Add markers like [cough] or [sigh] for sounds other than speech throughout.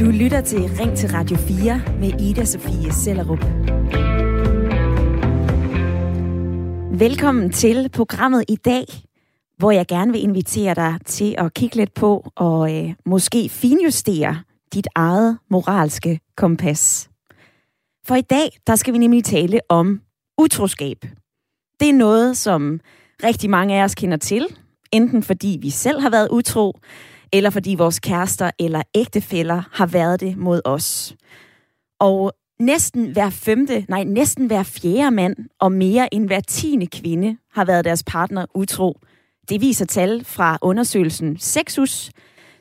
Du lytter til Ring til Radio 4 med Ida Sofie Sellerup. Velkommen til programmet i dag, hvor jeg gerne vil invitere dig til at kigge lidt på og øh, måske finjustere dit eget moralske kompas. For i dag, der skal vi nemlig tale om utroskab. Det er noget, som rigtig mange af os kender til, enten fordi vi selv har været utro, eller fordi vores kærester eller ægtefæller har været det mod os. Og næsten hver femte, nej, næsten hver fjerde mand og mere end hver tiende kvinde har været deres partner utro. Det viser tal fra undersøgelsen Sexus,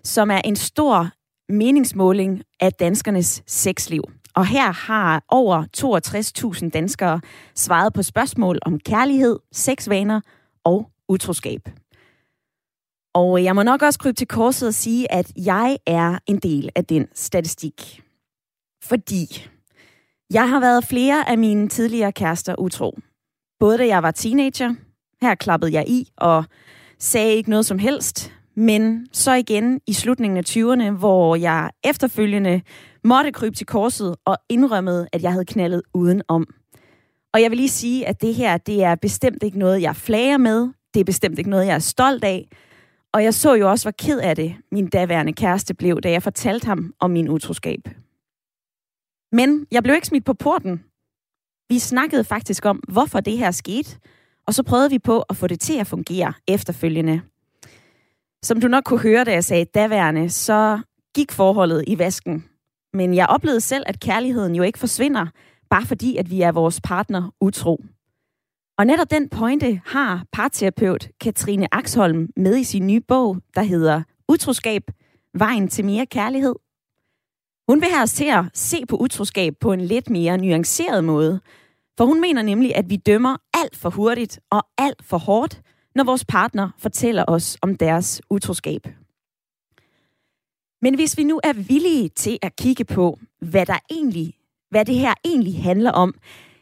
som er en stor meningsmåling af danskernes sexliv. Og her har over 62.000 danskere svaret på spørgsmål om kærlighed, sexvaner og utroskab. Og jeg må nok også krybe til korset og sige, at jeg er en del af den statistik. Fordi jeg har været flere af mine tidligere kærester utro. Både da jeg var teenager, her klappede jeg i og sagde ikke noget som helst, men så igen i slutningen af 20'erne, hvor jeg efterfølgende måtte krybe til korset og indrømmede, at jeg havde knaldet udenom. Og jeg vil lige sige, at det her, det er bestemt ikke noget, jeg flager med. Det er bestemt ikke noget, jeg er stolt af. Og jeg så jo også, hvor ked af det min daværende kæreste blev, da jeg fortalte ham om min utroskab. Men jeg blev ikke smidt på porten. Vi snakkede faktisk om, hvorfor det her skete, og så prøvede vi på at få det til at fungere efterfølgende. Som du nok kunne høre, da jeg sagde daværende, så gik forholdet i vasken. Men jeg oplevede selv, at kærligheden jo ikke forsvinder, bare fordi, at vi er vores partner utro. Og netop den pointe har parterapeut Katrine Axholm med i sin nye bog, der hedder Utroskab, vejen til mere kærlighed. Hun vil have os til at se på utroskab på en lidt mere nuanceret måde, for hun mener nemlig, at vi dømmer alt for hurtigt og alt for hårdt, når vores partner fortæller os om deres utroskab. Men hvis vi nu er villige til at kigge på, hvad, der egentlig, hvad det her egentlig handler om,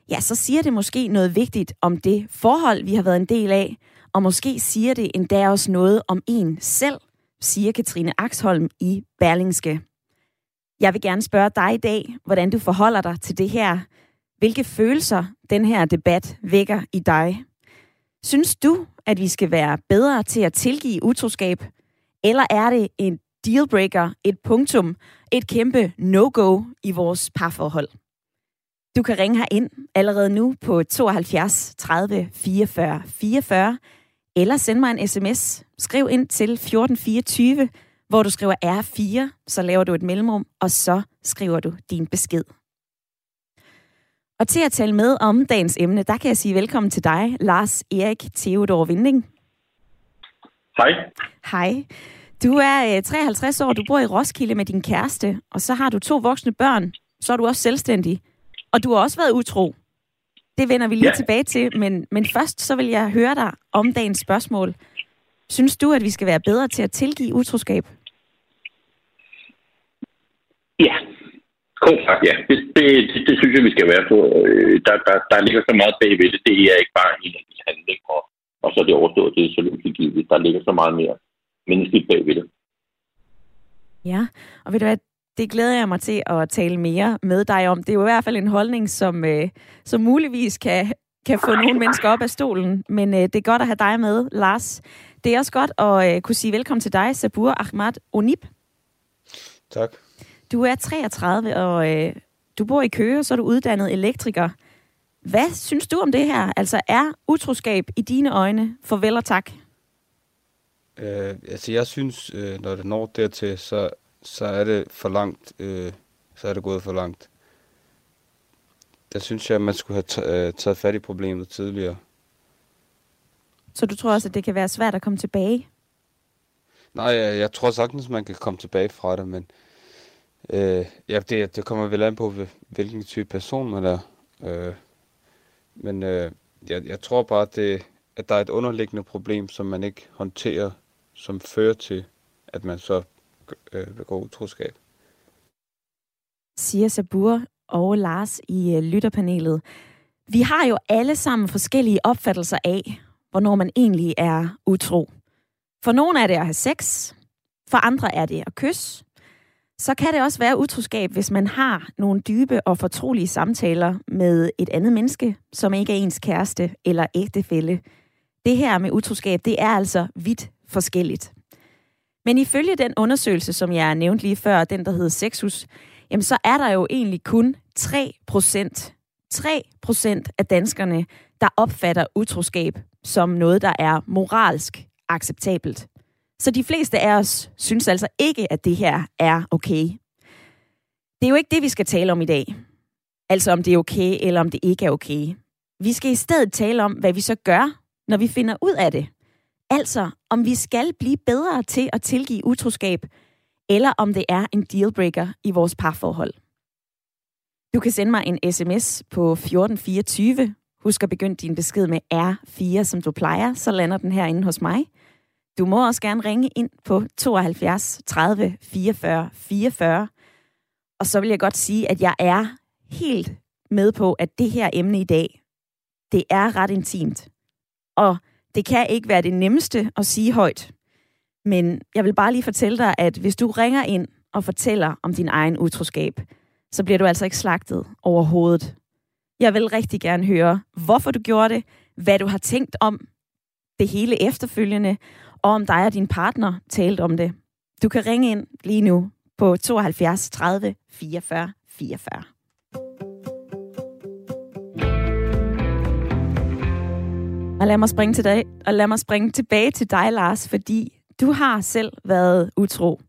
ja, så siger det måske noget vigtigt om det forhold, vi har været en del af, og måske siger det endda også noget om en selv, siger Katrine Axholm i Berlingske. Jeg vil gerne spørge dig i dag, hvordan du forholder dig til det her. Hvilke følelser den her debat vækker i dig? Synes du, at vi skal være bedre til at tilgive utroskab? Eller er det en dealbreaker, et punktum, et kæmpe no-go i vores parforhold? Du kan ringe her ind allerede nu på 72 30 44 44, eller send mig en sms. Skriv ind til 1424, hvor du skriver R4, så laver du et mellemrum, og så skriver du din besked. Og til at tale med om dagens emne, der kan jeg sige velkommen til dig, Lars Erik Theodor Vinding. Hej. Hej. Du er 53 år, du bor i Roskilde med din kæreste, og så har du to voksne børn. Så er du også selvstændig. Og du har også været utro. Det vender vi lige ja. tilbage til, men, men først så vil jeg høre dig om dagens spørgsmål. Synes du, at vi skal være bedre til at tilgive utroskab? Ja, kort sagt ja. Det, det, det, det synes jeg, vi skal være på. Øh, der, der, der ligger så meget bagved det. Det er ikke bare en handling, og, og så er det overstået. Det er så lykkeligt. Der ligger så meget mere menneskeligt bagved det. Ja, og ved du hvad, det glæder jeg mig til at tale mere med dig om. Det er jo i hvert fald en holdning, som, øh, som muligvis kan, kan få nogle mennesker op af stolen. Men øh, det er godt at have dig med, Lars. Det er også godt at øh, kunne sige velkommen til dig, Sabur Ahmad Onip. Tak. Du er 33, og øh, du bor i Køge, så er du uddannet elektriker. Hvad synes du om det her? Altså, er utroskab i dine øjne farvel og tak? Øh, altså, jeg synes, øh, når det når dertil, så, så er det for langt. Øh, så er det gået for langt. Der synes jeg, at man skulle have øh, taget fat i problemet tidligere. Så du tror også, at det kan være svært at komme tilbage? Nej, jeg, jeg tror sagtens, man kan komme tilbage fra det, men øh, ja, det, det kommer vel an på, hvilken type person man er. Øh, men øh, jeg, jeg tror bare, at, det, at der er et underliggende problem, som man ikke håndterer, som fører til, at man så øh, begår utroskab. Siger Sabur og Lars i øh, lytterpanelet. Vi har jo alle sammen forskellige opfattelser af, hvornår man egentlig er utro. For nogle er det at have sex. For andre er det at kysse. Så kan det også være utroskab, hvis man har nogle dybe og fortrolige samtaler med et andet menneske, som ikke er ens kæreste eller ægtefælle. Det her med utroskab, det er altså vidt forskelligt. Men ifølge den undersøgelse, som jeg nævnte lige før, den der hedder Sexus, jamen så er der jo egentlig kun 3 procent, 3 procent af danskerne, der opfatter utroskab som noget, der er moralsk acceptabelt. Så de fleste af os synes altså ikke, at det her er okay. Det er jo ikke det, vi skal tale om i dag. Altså om det er okay, eller om det ikke er okay. Vi skal i stedet tale om, hvad vi så gør, når vi finder ud af det. Altså, om vi skal blive bedre til at tilgive utroskab, eller om det er en dealbreaker i vores parforhold. Du kan sende mig en sms på 1424. Husk at begynde din besked med R4, som du plejer, så lander den herinde hos mig. Du må også gerne ringe ind på 72 30 44 44. Og så vil jeg godt sige, at jeg er helt med på, at det her emne i dag, det er ret intimt. Og det kan ikke være det nemmeste at sige højt. Men jeg vil bare lige fortælle dig, at hvis du ringer ind og fortæller om din egen utroskab, så bliver du altså ikke slagtet overhovedet. Jeg vil rigtig gerne høre, hvorfor du gjorde det, hvad du har tænkt om det hele efterfølgende, og om dig og din partner talte om det. Du kan ringe ind lige nu på 72 30 44 44. Og lad mig springe til dig, og lad mig springe tilbage til dig, Lars, fordi du har selv været utro.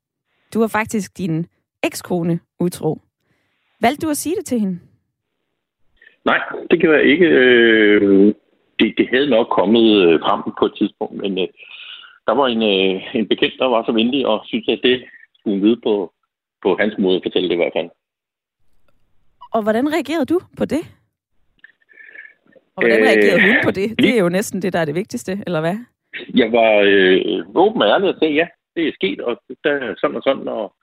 Du var faktisk din ekskone utro. Valgte du at sige det til hende? Nej, det kan jeg ikke. Øh, det, det havde nok kommet øh, frem på et tidspunkt, men øh, der var en, en bekendt, der var så venlig og synes, at det skulle vide på, på hans måde at fortælle det i hvert fald. Og hvordan reagerede du på det? Og hvordan reagerede hun på det? Det er jo næsten det, der er det vigtigste, eller hvad? Jeg var øh, åben og ærlig og sagde, ja, det er sket, og der er sådan og sådan, og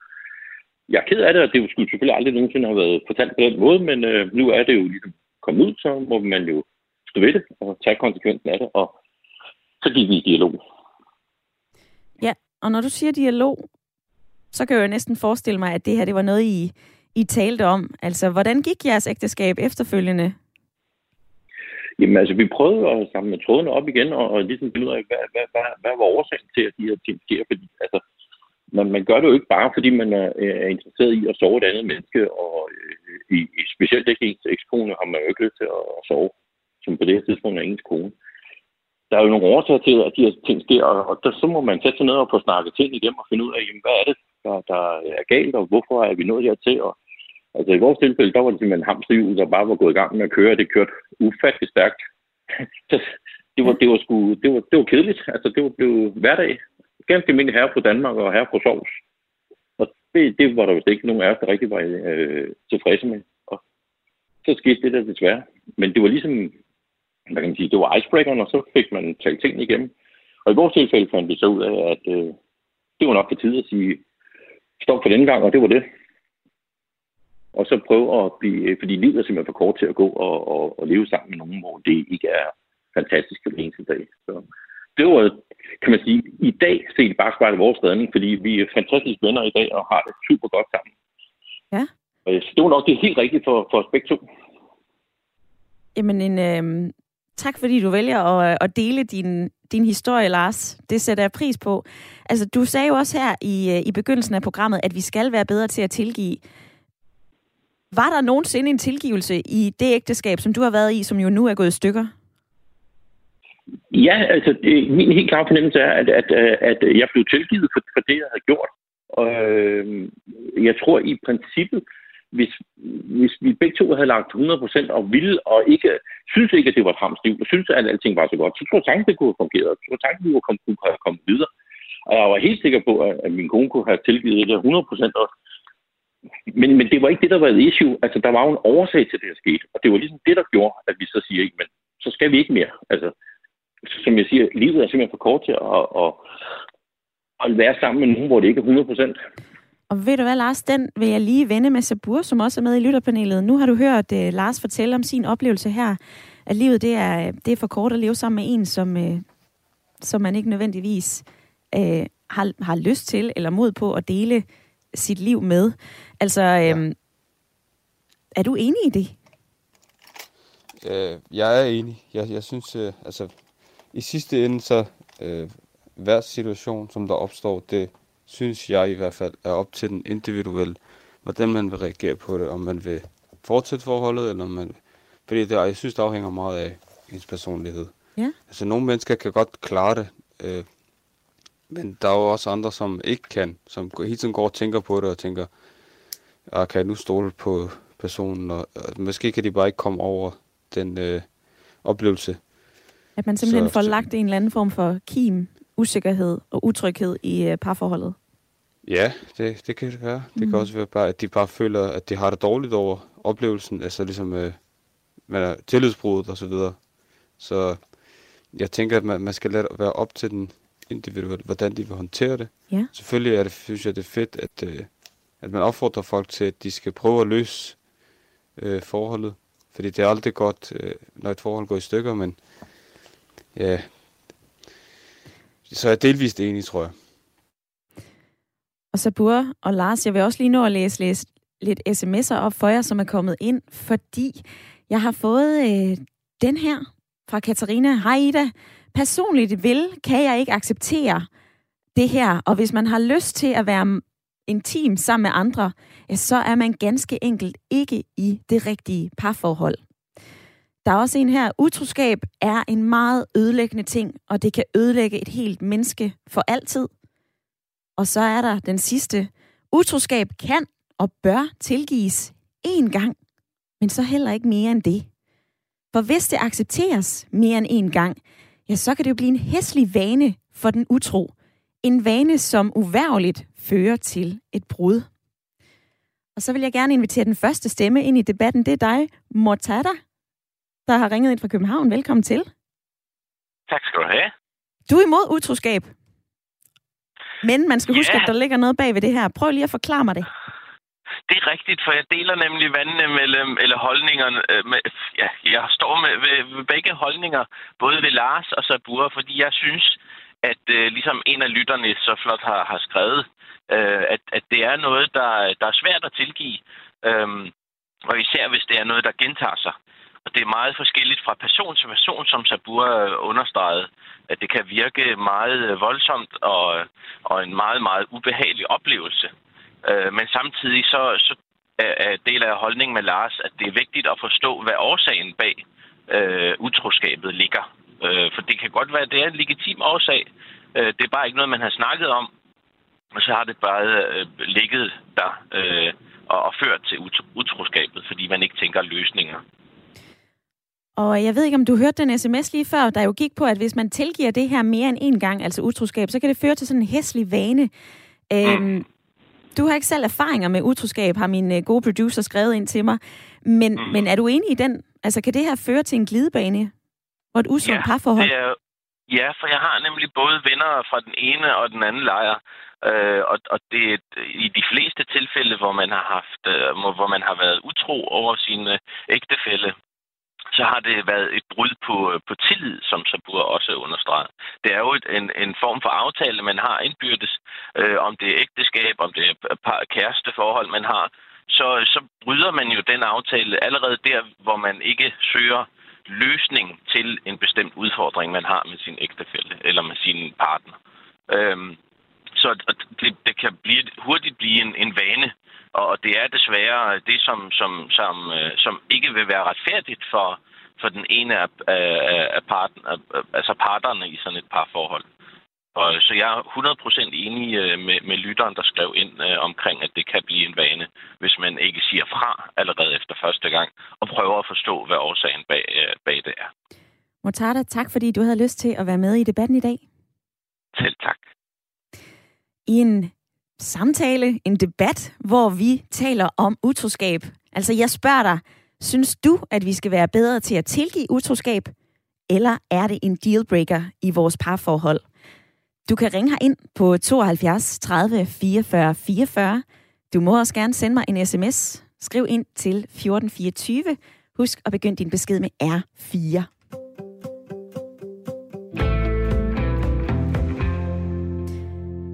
jeg er ked af det, og det skulle selvfølgelig aldrig nogensinde have været fortalt på den måde, men øh, nu er det jo ligesom kommet ud, så må man jo stå ved det og tage konsekvensen af det, og så gik vi i dialog. Ja, og når du siger dialog, så kan jeg jo næsten forestille mig, at det her det var noget, I, I talte om. Altså, hvordan gik jeres ægteskab efterfølgende? Jamen altså, vi prøvede at samle trådene op igen, og, og ligesom finde ud af, hvad, hvad, hvad, hvad var årsagen til, at de her ting sker. Fordi, altså, man, man gør det jo ikke bare, fordi man er, øh, er interesseret i at sove et andet menneske, og øh, i, specielt ikke ens ekskone har man jo ikke lyst til at, at sove, som på det her tidspunkt er ens kone. Der er jo nogle årsager til, at de her ting sker, og, og der, så må man sætte sig ned og få snakket ting igennem og finde ud af, jamen, hvad er det, der, der er galt, og hvorfor er vi nået hertil, og Altså i vores tilfælde, der var det simpelthen hamsterhjul, der bare var gået i gang med at køre. Det kørte ufattelig stærkt. [laughs] det, var, det, var sgu, det, var, det var kedeligt. Altså det var blevet hverdag. Ganske almindelig herre på Danmark og herre på sovs. Og det, det var der vist ikke nogen af os, der rigtig var øh, tilfredse med. Og så skete det der desværre. Men det var ligesom, hvad kan man sige, det var icebreakeren, og så fik man talt tingene igennem. Og i vores tilfælde fandt vi så ud af, at øh, det var nok på tide at sige stop for denne gang, og det var det og så prøve at blive, fordi livet er simpelthen for kort til at gå og, og, og leve sammen med nogen, hvor det ikke er fantastisk hver eneste dag. Så det var, kan man sige, i dag set bare spejle vores redning, fordi vi er fantastiske venner i dag og har det super godt sammen. Ja. Så det var nok det helt rigtige for, for os begge to. Jamen, en, øh, tak fordi du vælger at, at dele din, din historie, Lars. Det sætter jeg pris på. Altså, du sagde jo også her i, øh, i begyndelsen af programmet, at vi skal være bedre til at tilgive. Var der nogensinde en tilgivelse i det ægteskab, som du har været i, som jo nu er gået i stykker? Ja, altså det, min helt klare fornemmelse er, at, at, øh, at jeg blev tilgivet for, for det, jeg havde gjort. Og øh, jeg tror i princippet, hvis, hvis vi begge to havde lagt 100% og ville, og ikke synes ikke, at det var et hamsliv, og synes, at alting var så godt, så tror jeg sagtens, det kunne have fungeret. Så tror jeg sagtens, vi kunne have kommet videre. Og jeg var helt sikker på, at min kone kunne have tilgivet det 100% også men, men det var ikke det, der var et issue. Altså, der var jo en årsag til, det der skete. Og det var ligesom det, der gjorde, at vi så siger, men så skal vi ikke mere. Altså, som jeg siger, livet er simpelthen for kort til at, at, at være sammen med nogen, hvor det ikke er 100 procent. Og ved du hvad, Lars, den vil jeg lige vende med Sabur, som også er med i lytterpanelet. Nu har du hørt uh, Lars fortælle om sin oplevelse her, at livet det er, øh, det er for kort at leve sammen med en, som, uh, som man ikke nødvendigvis uh, har, har lyst til eller mod på at dele sit liv med. Altså, øhm, ja. er du enig i det? Øh, jeg er enig. Jeg, jeg synes, øh, altså, i sidste ende, så øh, hver situation, som der opstår, det synes jeg i hvert fald er op til den individuelle, hvordan man vil reagere på det, om man vil fortsætte forholdet, eller om man fordi det, jeg synes, det afhænger meget af ens personlighed. Ja. Altså, nogle mennesker kan godt klare det, øh, men der er jo også andre, som ikke kan, som hele tiden går og tænker på det, og tænker, ah, kan jeg nu stole på personen, og, og måske kan de bare ikke komme over den øh, oplevelse. At man simpelthen så, får lagt en eller anden form for kim, usikkerhed og utryghed i øh, parforholdet. Ja, det, det kan det være. Det mm. kan også være bare, at de bare føler, at de har det dårligt over oplevelsen, altså ligesom øh, man tillidsbruddet og så videre. Så jeg tænker, at man, man skal lade være op til den individuelle, hvordan de vil håndtere det. Ja. Selvfølgelig er det, synes jeg, det er fedt, at, øh, at man opfordrer folk til, at de skal prøve at løse øh, forholdet. Fordi det er aldrig godt, øh, når et forhold går i stykker, men ja, så er jeg delvist enig, tror jeg. Og Sabur og Lars, jeg vil også lige nå at læse, læse lidt sms'er op for jer, som er kommet ind, fordi jeg har fået øh, den her fra Katarina. Hej Ida. Personligt vil, kan jeg ikke acceptere det her, og hvis man har lyst til at være intim sammen med andre, ja, så er man ganske enkelt ikke i det rigtige parforhold. Der er også en her, utroskab er en meget ødelæggende ting, og det kan ødelægge et helt menneske for altid. Og så er der den sidste. Utroskab kan og bør tilgives én gang, men så heller ikke mere end det. For hvis det accepteres mere end én gang, ja, så kan det jo blive en hæslig vane for den utro. En vane, som uværligt fører til et brud. Og så vil jeg gerne invitere den første stemme ind i debatten. Det er dig, Mortada, der har ringet ind fra København. Velkommen til. Tak skal du have. Du er imod utroskab. Men man skal huske, ja. at der ligger noget bag ved det her. Prøv lige at forklare mig det. Det er rigtigt, for jeg deler nemlig vandene mellem, eller holdningerne. Øh, med, ja, jeg står med ved, ved begge holdninger, både ved Lars og Sabur, fordi jeg synes, at øh, ligesom en af lytterne så flot har, har skrevet, øh, at, at det er noget, der, der er svært at tilgive. Øh, og især hvis det er noget, der gentager sig. Og det er meget forskelligt fra person til person, som Sabur øh, understregede, at det kan virke meget øh, voldsomt og, og en meget, meget ubehagelig oplevelse. Øh, men samtidig så, så er, deler jeg holdning med Lars, at det er vigtigt at forstå, hvad årsagen bag øh, utroskabet ligger. Øh, for det kan godt være, at det er en legitim årsag. Øh, det er bare ikke noget, man har snakket om. Og så har det bare øh, ligget der øh, og, og ført til utroskabet, fordi man ikke tænker løsninger. Og jeg ved ikke, om du hørte den sms lige før, der jo gik på, at hvis man tilgiver det her mere end en gang, altså utroskab, så kan det føre til sådan en hæslig vane. Øhm, mm. Du har ikke selv erfaringer med utroskab, har min øh, gode producer skrevet ind til mig. Men, mm. men er du enig i den? Altså, kan det her føre til en glidebane og et usundt ja, parforhold? Det er, ja, for jeg har nemlig både venner fra den ene og den anden lejr. Øh, og, og det er i de fleste tilfælde, hvor man har haft, øh, hvor man har været utro over sin øh, ægtefælle, så har det været et brud på, øh, på tillid, som Sabur også understreget. Det er jo et, en, en form for aftale, man har indbyrdes, øh, om det er ægteskab, om det er par, kæresteforhold, man har. Så, så bryder man jo den aftale allerede der, hvor man ikke søger løsning til en bestemt udfordring, man har med sin ægtefælle eller med sin partner. Øhm, så det, det kan blive, hurtigt blive en, en vane, og det er desværre det, som, som, som, øh, som ikke vil være retfærdigt for, for den ene af, af, af, parten, af altså parterne i sådan et par forhold. Og, så jeg er 100% enig øh, med, med lytteren, der skrev ind øh, omkring, at det kan blive en vane, hvis man ikke siger fra allerede efter første gang, og prøver at forstå, hvad årsagen bag, øh, bag det er. Mortada, tak fordi du havde lyst til at være med i debatten i dag. Selv tak. I en samtale, en debat, hvor vi taler om utroskab. Altså, jeg spørger dig, synes du, at vi skal være bedre til at tilgive utroskab, eller er det en dealbreaker i vores parforhold? Du kan ringe ind på 72 30 44 44. Du må også gerne sende mig en sms. Skriv ind til 1424. Husk at begynde din besked med R4.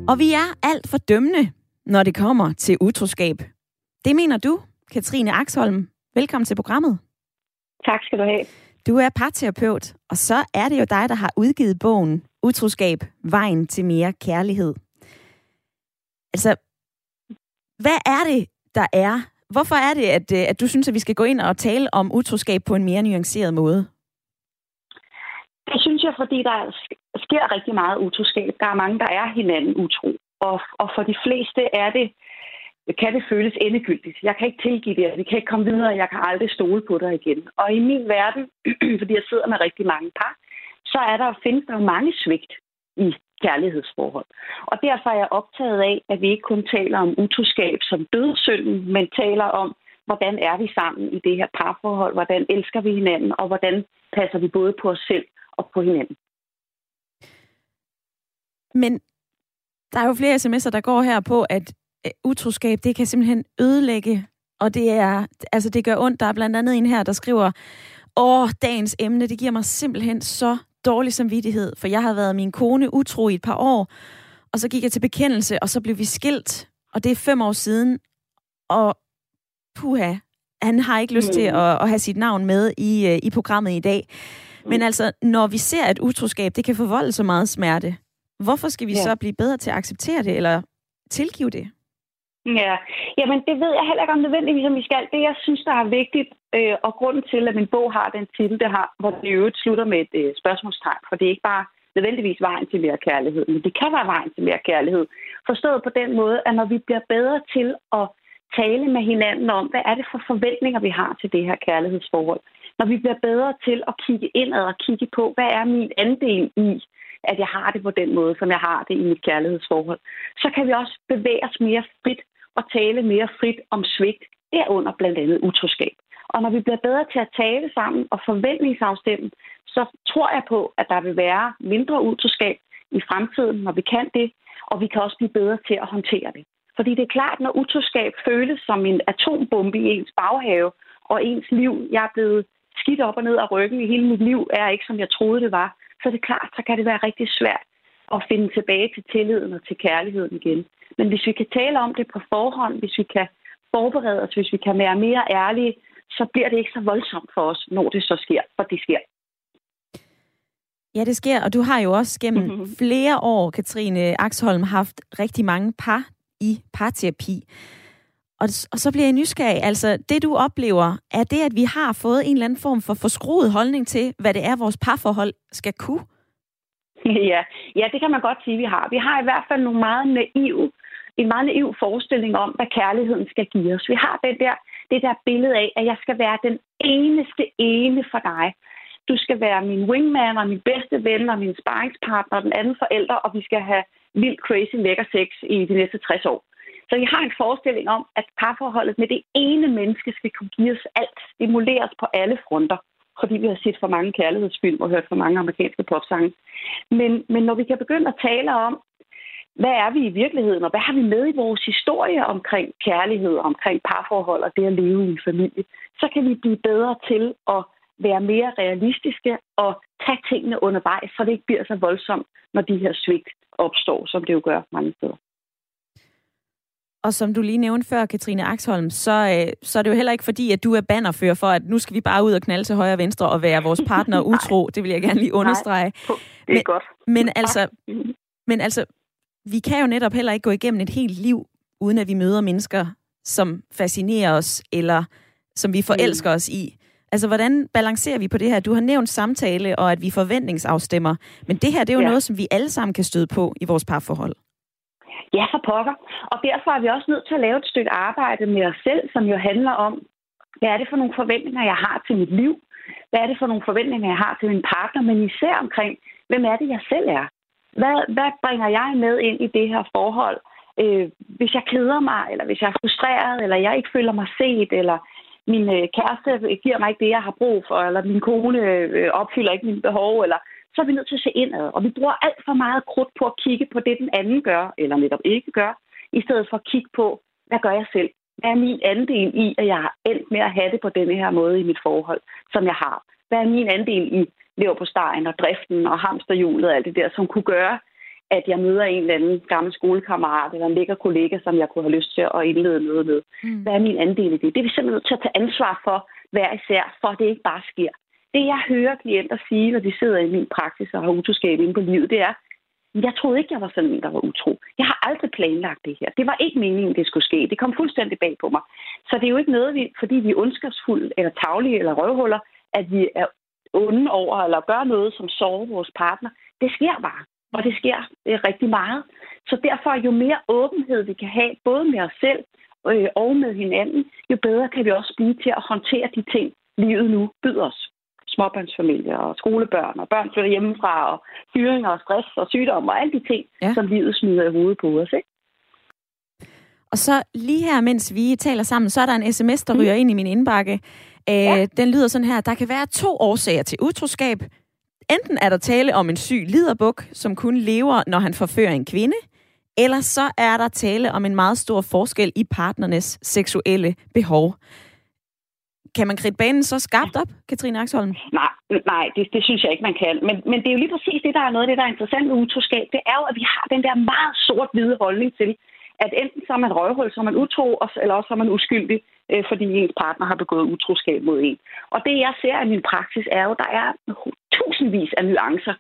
Og vi er alt for dømmende, når det kommer til utroskab. Det mener du, Katrine Axholm. Velkommen til programmet. Tak skal du have. Du er parterapeut, og så er det jo dig, der har udgivet bogen Utroskab, vejen til mere kærlighed. Altså, hvad er det, der er? Hvorfor er det, at, øh, at du synes, at vi skal gå ind og tale om utroskab på en mere nuanceret måde? Det synes jeg, fordi der sker rigtig meget utroskab. Der er mange, der er hinanden utro. Og, og for de fleste er det, kan det føles endegyldigt. Jeg kan ikke tilgive det, vi kan ikke komme videre, jeg kan aldrig stole på dig igen. Og i min verden, [clears throat] fordi jeg sidder med rigtig mange par, så er der, findes der mange svigt i kærlighedsforhold. Og derfor er jeg optaget af, at vi ikke kun taler om utroskab som dødssynden, men taler om, hvordan er vi sammen i det her parforhold, hvordan elsker vi hinanden, og hvordan passer vi både på os selv og på hinanden. Men der er jo flere sms'er, der går her på, at øh, utroskab, det kan simpelthen ødelægge, og det er, altså det gør ondt. Der er blandt andet en her, der skriver, åh, dagens emne, det giver mig simpelthen så dårlig samvittighed, for jeg har været min kone utro i et par år, og så gik jeg til bekendelse, og så blev vi skilt, og det er fem år siden, og puha, han har ikke lyst til mm. at, at have sit navn med i, øh, i programmet i dag. Men altså, når vi ser, at utroskab, det kan forvolde så meget smerte, hvorfor skal vi ja. så blive bedre til at acceptere det, eller tilgive det? Ja, jamen det ved jeg heller ikke om nødvendigvis, om vi skal. Det, jeg synes, der er vigtigt, øh, og grunden til, at min bog har den titel, det har, hvor det øvrigt slutter med et øh, spørgsmålstegn, for det er ikke bare nødvendigvis vejen til mere kærlighed, men det kan være vejen til mere kærlighed. Forstået på den måde, at når vi bliver bedre til at tale med hinanden om, hvad er det for forventninger, vi har til det her kærlighedsforhold. Når vi bliver bedre til at kigge indad og kigge på, hvad er min andel i, at jeg har det på den måde, som jeg har det i mit kærlighedsforhold, så kan vi også bevæge os mere frit og tale mere frit om svigt, derunder blandt andet utroskab. Og når vi bliver bedre til at tale sammen og forventningsafstemme, så tror jeg på, at der vil være mindre utroskab i fremtiden, når vi kan det, og vi kan også blive bedre til at håndtere det. Fordi det er klart, når utroskab føles som en atombombe i ens baghave, og ens liv, jeg er blevet skidt op og ned af ryggen i hele mit liv, er ikke, som jeg troede, det var, så det er klart, så kan det være rigtig svært at finde tilbage til tilliden og til kærligheden igen. Men hvis vi kan tale om det på forhånd, hvis vi kan forberede os, hvis vi kan være mere ærlige, så bliver det ikke så voldsomt for os, når det så sker, for det sker. Ja, det sker, og du har jo også gennem mm-hmm. [laughs] flere år, Katrine Axholm, haft rigtig mange par i parterapi. Og, og så bliver jeg nysgerrig. Altså, det du oplever, er det, at vi har fået en eller anden form for forskruet holdning til, hvad det er, vores parforhold skal kunne? [laughs] Ja, ja, det kan man godt sige, vi har. Vi har i hvert fald nogle meget naive, en meget naiv forestilling om, hvad kærligheden skal give os. Vi har det der, det der billede af, at jeg skal være den eneste ene for dig. Du skal være min wingman og min bedste ven og min sparringspartner og den anden forælder, og vi skal have vild crazy lækker sex i de næste 60 år. Så vi har en forestilling om, at parforholdet med det ene menneske skal kunne give os alt, stimuleres på alle fronter fordi vi har set for mange kærlighedsfilm og hørt for mange amerikanske popsange. Men, men når vi kan begynde at tale om, hvad er vi i virkeligheden, og hvad har vi med i vores historie omkring kærlighed, omkring parforhold og det at leve i en familie, så kan vi blive bedre til at være mere realistiske og tage tingene undervejs, så det ikke bliver så voldsomt, når de her svigt opstår, som det jo gør mange steder. Og som du lige nævnte før, Katrine Axholm, så, øh, så er det jo heller ikke fordi, at du er bannerfører for, at nu skal vi bare ud og knalde til højre og venstre og være vores partner [laughs] utro. det vil jeg gerne lige understrege. Nej, det er men, godt. Men altså, [laughs] men altså, vi kan jo netop heller ikke gå igennem et helt liv, uden at vi møder mennesker, som fascinerer os, eller som vi forelsker mm. os i. Altså, hvordan balancerer vi på det her? Du har nævnt samtale, og at vi forventningsafstemmer. Men det her, det er jo ja. noget, som vi alle sammen kan støde på i vores parforhold. Ja, for pokker. Og derfor er vi også nødt til at lave et stykke arbejde med os selv, som jo handler om, hvad er det for nogle forventninger, jeg har til mit liv? Hvad er det for nogle forventninger, jeg har til min partner? Men især omkring, hvem er det, jeg selv er? Hvad, hvad bringer jeg med ind i det her forhold? Øh, hvis jeg keder mig, eller hvis jeg er frustreret, eller jeg ikke føler mig set, eller min øh, kæreste giver mig ikke det, jeg har brug for, eller min kone øh, opfylder ikke mine behov, eller så er vi nødt til at se indad. Og vi bruger alt for meget krudt på at kigge på det, den anden gør, eller netop ikke gør, i stedet for at kigge på, hvad gør jeg selv? Hvad er min andel i, at jeg har endt med at have det på denne her måde i mit forhold, som jeg har? Hvad er min andel i lever på stegen og driften og hamsterhjulet og alt det der, som kunne gøre, at jeg møder en eller anden gammel skolekammerat eller en lækker kollega, som jeg kunne have lyst til at indlede noget med. Mm. Hvad er min andel i det? Det er vi simpelthen nødt til at tage ansvar for hver især, for at det ikke bare sker. Det, jeg hører klienter sige, når de sidder i min praksis og har utroskab inde på livet, det er, jeg troede ikke, jeg var sådan en, der var utro. Jeg har aldrig planlagt det her. Det var ikke meningen, det skulle ske. Det kom fuldstændig bag på mig. Så det er jo ikke noget, vi, fordi vi er ondskabsfulde eller taglige eller røvhuller, at vi er onde over eller gør noget, som sover vores partner. Det sker bare. Og det sker øh, rigtig meget. Så derfor, jo mere åbenhed vi kan have, både med os selv øh, og med hinanden, jo bedre kan vi også blive til at håndtere de ting, livet nu byder os småbørnsfamilier og skolebørn, og børn flytter hjemmefra, og fyringer og stress og sygdom og alle de ting, ja. som livet smider i hovedet på os. Ikke? Og så lige her, mens vi taler sammen, så er der en sms, der mm. ryger ind i min indbakke. Øh, ja. Den lyder sådan her, der kan være to årsager til utroskab. Enten er der tale om en syg liderbuk, som kun lever, når han forfører en kvinde, eller så er der tale om en meget stor forskel i partnernes seksuelle behov. Kan man kridte banen så skarpt op, Katrine Axholm? Nej, nej det, det synes jeg ikke, man kan. Men, men det er jo lige præcis det, der er noget af det, der er interessant med utroskab. Det er jo, at vi har den der meget sort-hvide holdning til, at enten så er man røvhul, så er man utro, eller også så er man uskyldig, øh, fordi ens partner har begået utroskab mod en. Og det, jeg ser i min praksis, er jo, at der er tusindvis af nuancer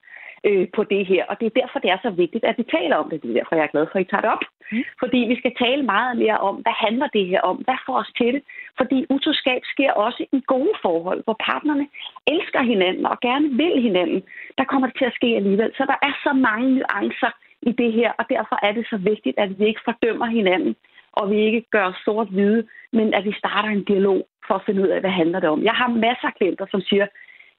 øh, på det her. Og det er derfor, det er så vigtigt, at vi taler om det. Det er derfor, jeg er glad for, at I tager det op. Mm. Fordi vi skal tale meget mere om, hvad handler det her om? Hvad får os til det? Fordi utroskab sker også i gode forhold, hvor partnerne elsker hinanden og gerne vil hinanden. Der kommer det til at ske alligevel. Så der er så mange nuancer i det her, og derfor er det så vigtigt, at vi ikke fordømmer hinanden, og vi ikke gør sort-hvide, men at vi starter en dialog for at finde ud af, hvad handler det om. Jeg har masser af klienter, som siger,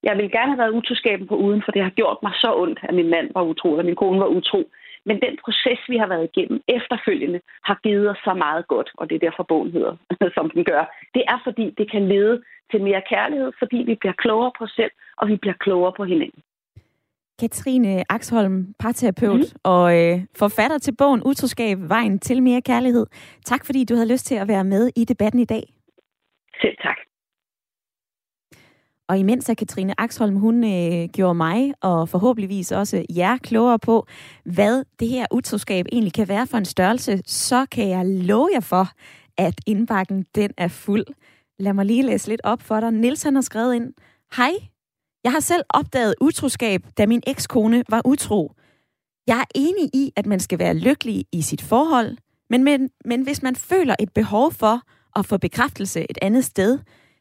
jeg vil gerne have været utroskaben på uden, for det har gjort mig så ondt, at min mand var utro, eller min kone var utro. Men den proces, vi har været igennem efterfølgende, har givet os så meget godt, og det er derfor bogen hedder, [laughs] som den gør. Det er fordi, det kan lede til mere kærlighed, fordi vi bliver klogere på os selv, og vi bliver klogere på hinanden. Katrine Axholm, parterapeut mm. og øh, forfatter til bogen Utroskab, Vejen til mere kærlighed. Tak fordi du havde lyst til at være med i debatten i dag. Selv tak. Og imens at Katrine Axholm, hun øh, gjorde mig og forhåbentligvis også jer klogere på, hvad det her utroskab egentlig kan være for en størrelse, så kan jeg love jer for, at indbakken den er fuld. Lad mig lige læse lidt op for dig. Nils han har skrevet ind, Hej, jeg har selv opdaget utroskab, da min ekskone var utro. Jeg er enig i, at man skal være lykkelig i sit forhold, men, men, men hvis man føler et behov for at få bekræftelse et andet sted,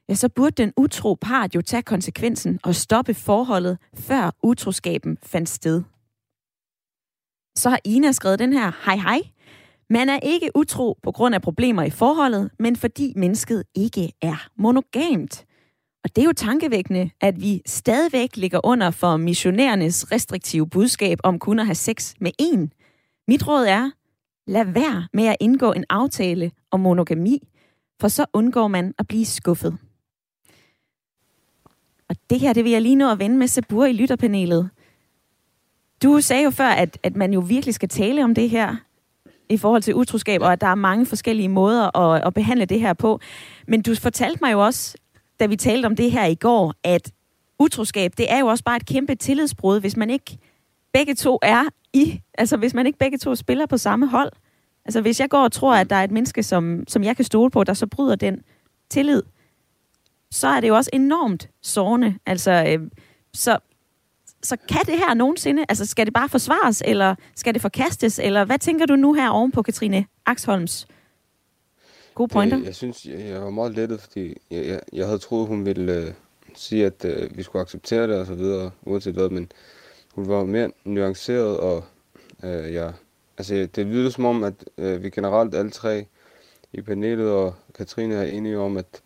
ja, så burde den utro part jo tage konsekvensen og stoppe forholdet, før utroskaben fandt sted. Så har Ina skrevet den her, hej hej. Man er ikke utro på grund af problemer i forholdet, men fordi mennesket ikke er monogamt. Og det er jo tankevækkende, at vi stadigvæk ligger under for missionærernes restriktive budskab om kun at have sex med én. Mit råd er, lad være med at indgå en aftale om monogami, for så undgår man at blive skuffet. Og det her, det vil jeg lige nå at vende med Sabur i lytterpanelet. Du sagde jo før, at, at man jo virkelig skal tale om det her i forhold til utroskab, og at der er mange forskellige måder at, at behandle det her på. Men du fortalte mig jo også, da vi talte om det her i går, at utroskab, det er jo også bare et kæmpe tillidsbrud, hvis man ikke begge to er i, altså hvis man ikke begge to spiller på samme hold. Altså hvis jeg går og tror, at der er et menneske, som, som jeg kan stole på, der så bryder den tillid, så er det jo også enormt sårende. Altså, øh, så, så kan det her nogensinde, altså skal det bare forsvares, eller skal det forkastes, eller hvad tænker du nu her oven på Katrine Axholms gode pointer? Det, jeg synes, jeg, jeg var meget lettet, fordi jeg, jeg, jeg havde troet, hun ville øh, sige, at øh, vi skulle acceptere det og så videre, uanset hvad, men hun var mere nuanceret, og øh, ja, altså, det lyder som om, at øh, vi generelt alle tre i panelet og Katrine er enige om, at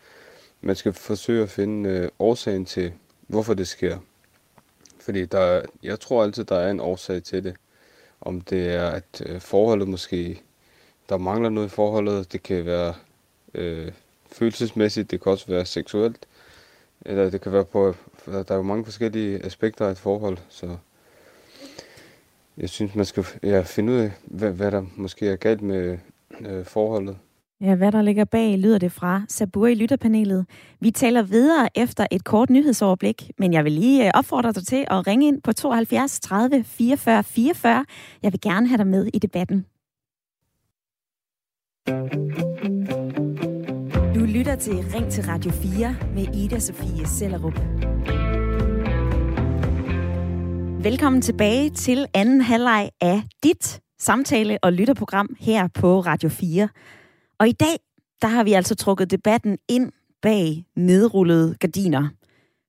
man skal forsøge at finde øh, årsagen til, hvorfor det sker. Fordi der, jeg tror altid, der er en årsag til det. Om det er, at øh, forholdet måske, der mangler noget i forholdet. Det kan være øh, følelsesmæssigt, det kan også være seksuelt. Eller det kan være på, der er jo mange forskellige aspekter af et forhold, så jeg synes, man skal ja, finde ud af, hvad, hvad der måske er galt med øh, forholdet. Ja, hvad der ligger bag, lyder det fra Sabur i lytterpanelet. Vi taler videre efter et kort nyhedsoverblik, men jeg vil lige øh, opfordre dig til at ringe ind på 72 30 44 44. Jeg vil gerne have dig med i debatten. Du lytter til Ring til Radio 4 med Ida Sofie Sellerup. Velkommen tilbage til anden halvleg af dit samtale- og lytterprogram her på Radio 4. Og i dag, der har vi altså trukket debatten ind bag nedrullede gardiner.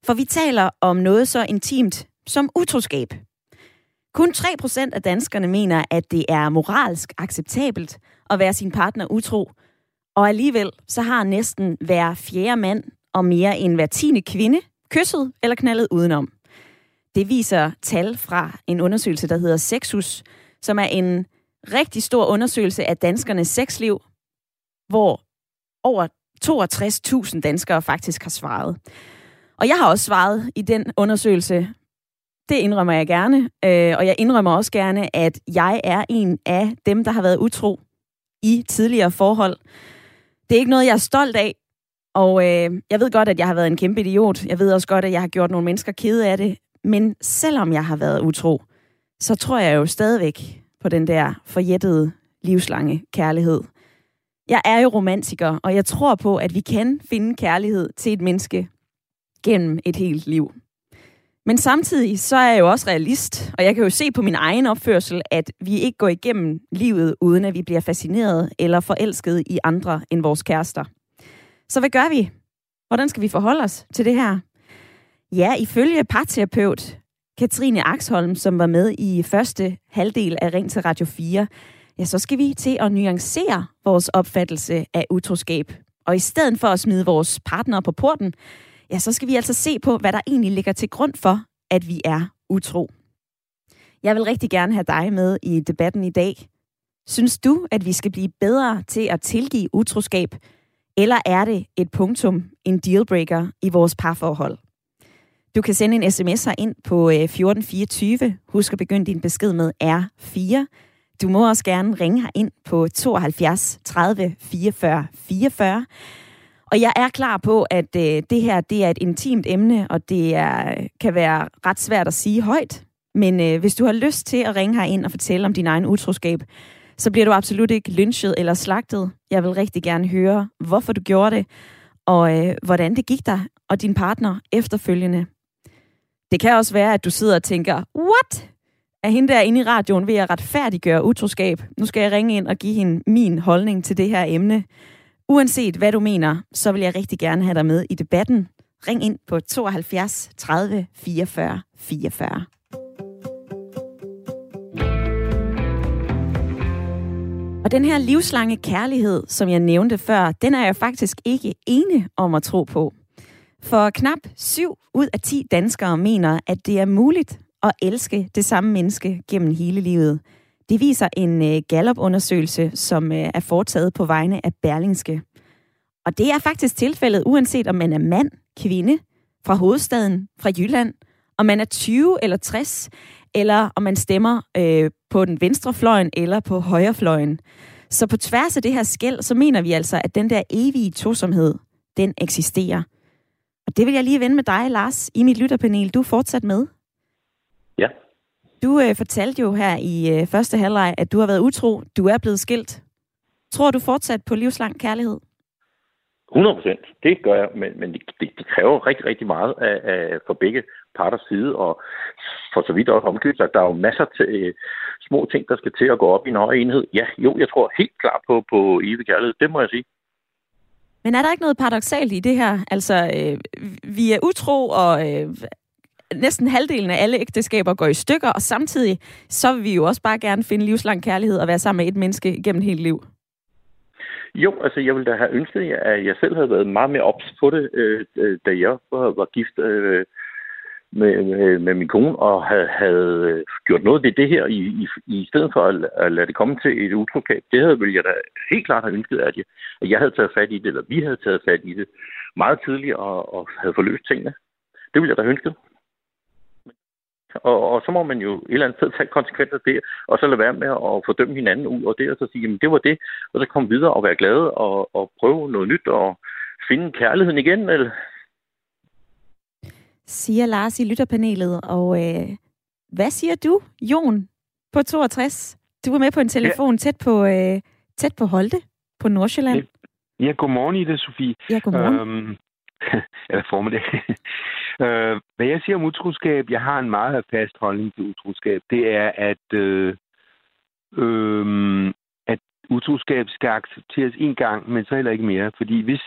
For vi taler om noget så intimt som utroskab. Kun 3% af danskerne mener, at det er moralsk acceptabelt at være sin partner utro. Og alligevel så har næsten hver fjerde mand og mere end hver tiende kvinde kysset eller knaldet udenom. Det viser tal fra en undersøgelse, der hedder Sexus, som er en rigtig stor undersøgelse af danskernes sexliv, hvor over 62.000 danskere faktisk har svaret. Og jeg har også svaret i den undersøgelse. Det indrømmer jeg gerne, øh, og jeg indrømmer også gerne, at jeg er en af dem, der har været utro i tidligere forhold. Det er ikke noget, jeg er stolt af, og øh, jeg ved godt, at jeg har været en kæmpe idiot. Jeg ved også godt, at jeg har gjort nogle mennesker kede af det. Men selvom jeg har været utro, så tror jeg jo stadigvæk på den der forjættede livslange kærlighed. Jeg er jo romantiker, og jeg tror på, at vi kan finde kærlighed til et menneske gennem et helt liv. Men samtidig så er jeg jo også realist, og jeg kan jo se på min egen opførsel, at vi ikke går igennem livet, uden at vi bliver fascineret eller forelsket i andre end vores kærester. Så hvad gør vi? Hvordan skal vi forholde os til det her? Ja, ifølge parterapeut Katrine Axholm, som var med i første halvdel af Ring til Radio 4, ja, så skal vi til at nuancere vores opfattelse af utroskab. Og i stedet for at smide vores partner på porten, ja, så skal vi altså se på, hvad der egentlig ligger til grund for, at vi er utro. Jeg vil rigtig gerne have dig med i debatten i dag. Synes du, at vi skal blive bedre til at tilgive utroskab, eller er det et punktum, en dealbreaker i vores parforhold? Du kan sende en sms her ind på øh, 1424. Husk at begynde din besked med R4. Du må også gerne ringe her ind på 72 30 44 44. Og jeg er klar på, at øh, det her det er et intimt emne, og det er, kan være ret svært at sige højt. Men øh, hvis du har lyst til at ringe her ind og fortælle om din egen utroskab, så bliver du absolut ikke lynchet eller slagtet. Jeg vil rigtig gerne høre, hvorfor du gjorde det, og øh, hvordan det gik dig og din partner efterfølgende. Det kan også være, at du sidder og tænker, what? Er hende der inde i radioen ved at retfærdiggøre utroskab? Nu skal jeg ringe ind og give hende min holdning til det her emne. Uanset hvad du mener, så vil jeg rigtig gerne have dig med i debatten. Ring ind på 72 30 44 44. Og den her livslange kærlighed, som jeg nævnte før, den er jeg faktisk ikke ene om at tro på. For knap 7 ud af 10 danskere mener, at det er muligt at elske det samme menneske gennem hele livet. Det viser en øh, Gallup-undersøgelse, som øh, er foretaget på vegne af Berlingske. Og det er faktisk tilfældet, uanset om man er mand, kvinde, fra hovedstaden, fra Jylland, om man er 20 eller 60, eller om man stemmer øh, på den venstre fløjen eller på højrefløjen. Så på tværs af det her skæld, så mener vi altså, at den der evige tosomhed, den eksisterer. Og det vil jeg lige vende med dig, Lars, i mit lytterpanel. Du er fortsat med. Du øh, fortalte jo her i øh, første halvleg, at du har været utro. Du er blevet skilt. Tror du fortsat på livslang kærlighed? 100 procent. Det gør jeg, men, men det, det, det kræver rigtig, rigtig meget af, af, for begge parters side, og for så vidt også omgivet, at der er jo masser til øh, små ting, der skal til at gå op i en højere enhed. Ja, jo, jeg tror helt klart på, på evig kærlighed. Det må jeg sige. Men er der ikke noget paradoxalt i det her? Altså, øh, vi er utro, og øh, næsten halvdelen af alle ægteskaber går i stykker, og samtidig så vil vi jo også bare gerne finde livslang kærlighed og være sammen med et menneske gennem hele liv. Jo, altså jeg ville da have ønsket, at jeg selv havde været meget mere ops på det, øh, øh, da jeg var, var gift. Øh, med, med, med min kone og havde, havde gjort noget ved det her, i, i, i stedet for at, at lade det komme til et utroskab. Det havde vel jeg da helt klart have ønsket, at jeg, at jeg havde taget fat i det, eller vi havde taget fat i det meget tidligt og, og havde forløst tingene. Det ville jeg da have ønsket. Og, og så må man jo et eller andet sted tage konsekvenser af det, og så lade være med at fordømme hinanden ud og det, og så sige, jamen det var det, og så komme videre og være glade og, og prøve noget nyt og finde kærligheden igen, eller? Siger Lars i lytterpanelet, og øh, hvad siger du, Jon, på 62? Du er med på en telefon ja. tæt på øh, tæt på Holte på Nordsjælland. Ja, ja godmorgen, Ida Sofie. Ja, godmorgen. Øhm, [laughs] eller formiddag øh, hvad jeg siger om utroskab, jeg har en meget fast holdning til utroskab, det er, at, øh, øh, at utroskab skal accepteres en gang, men så heller ikke mere. Fordi hvis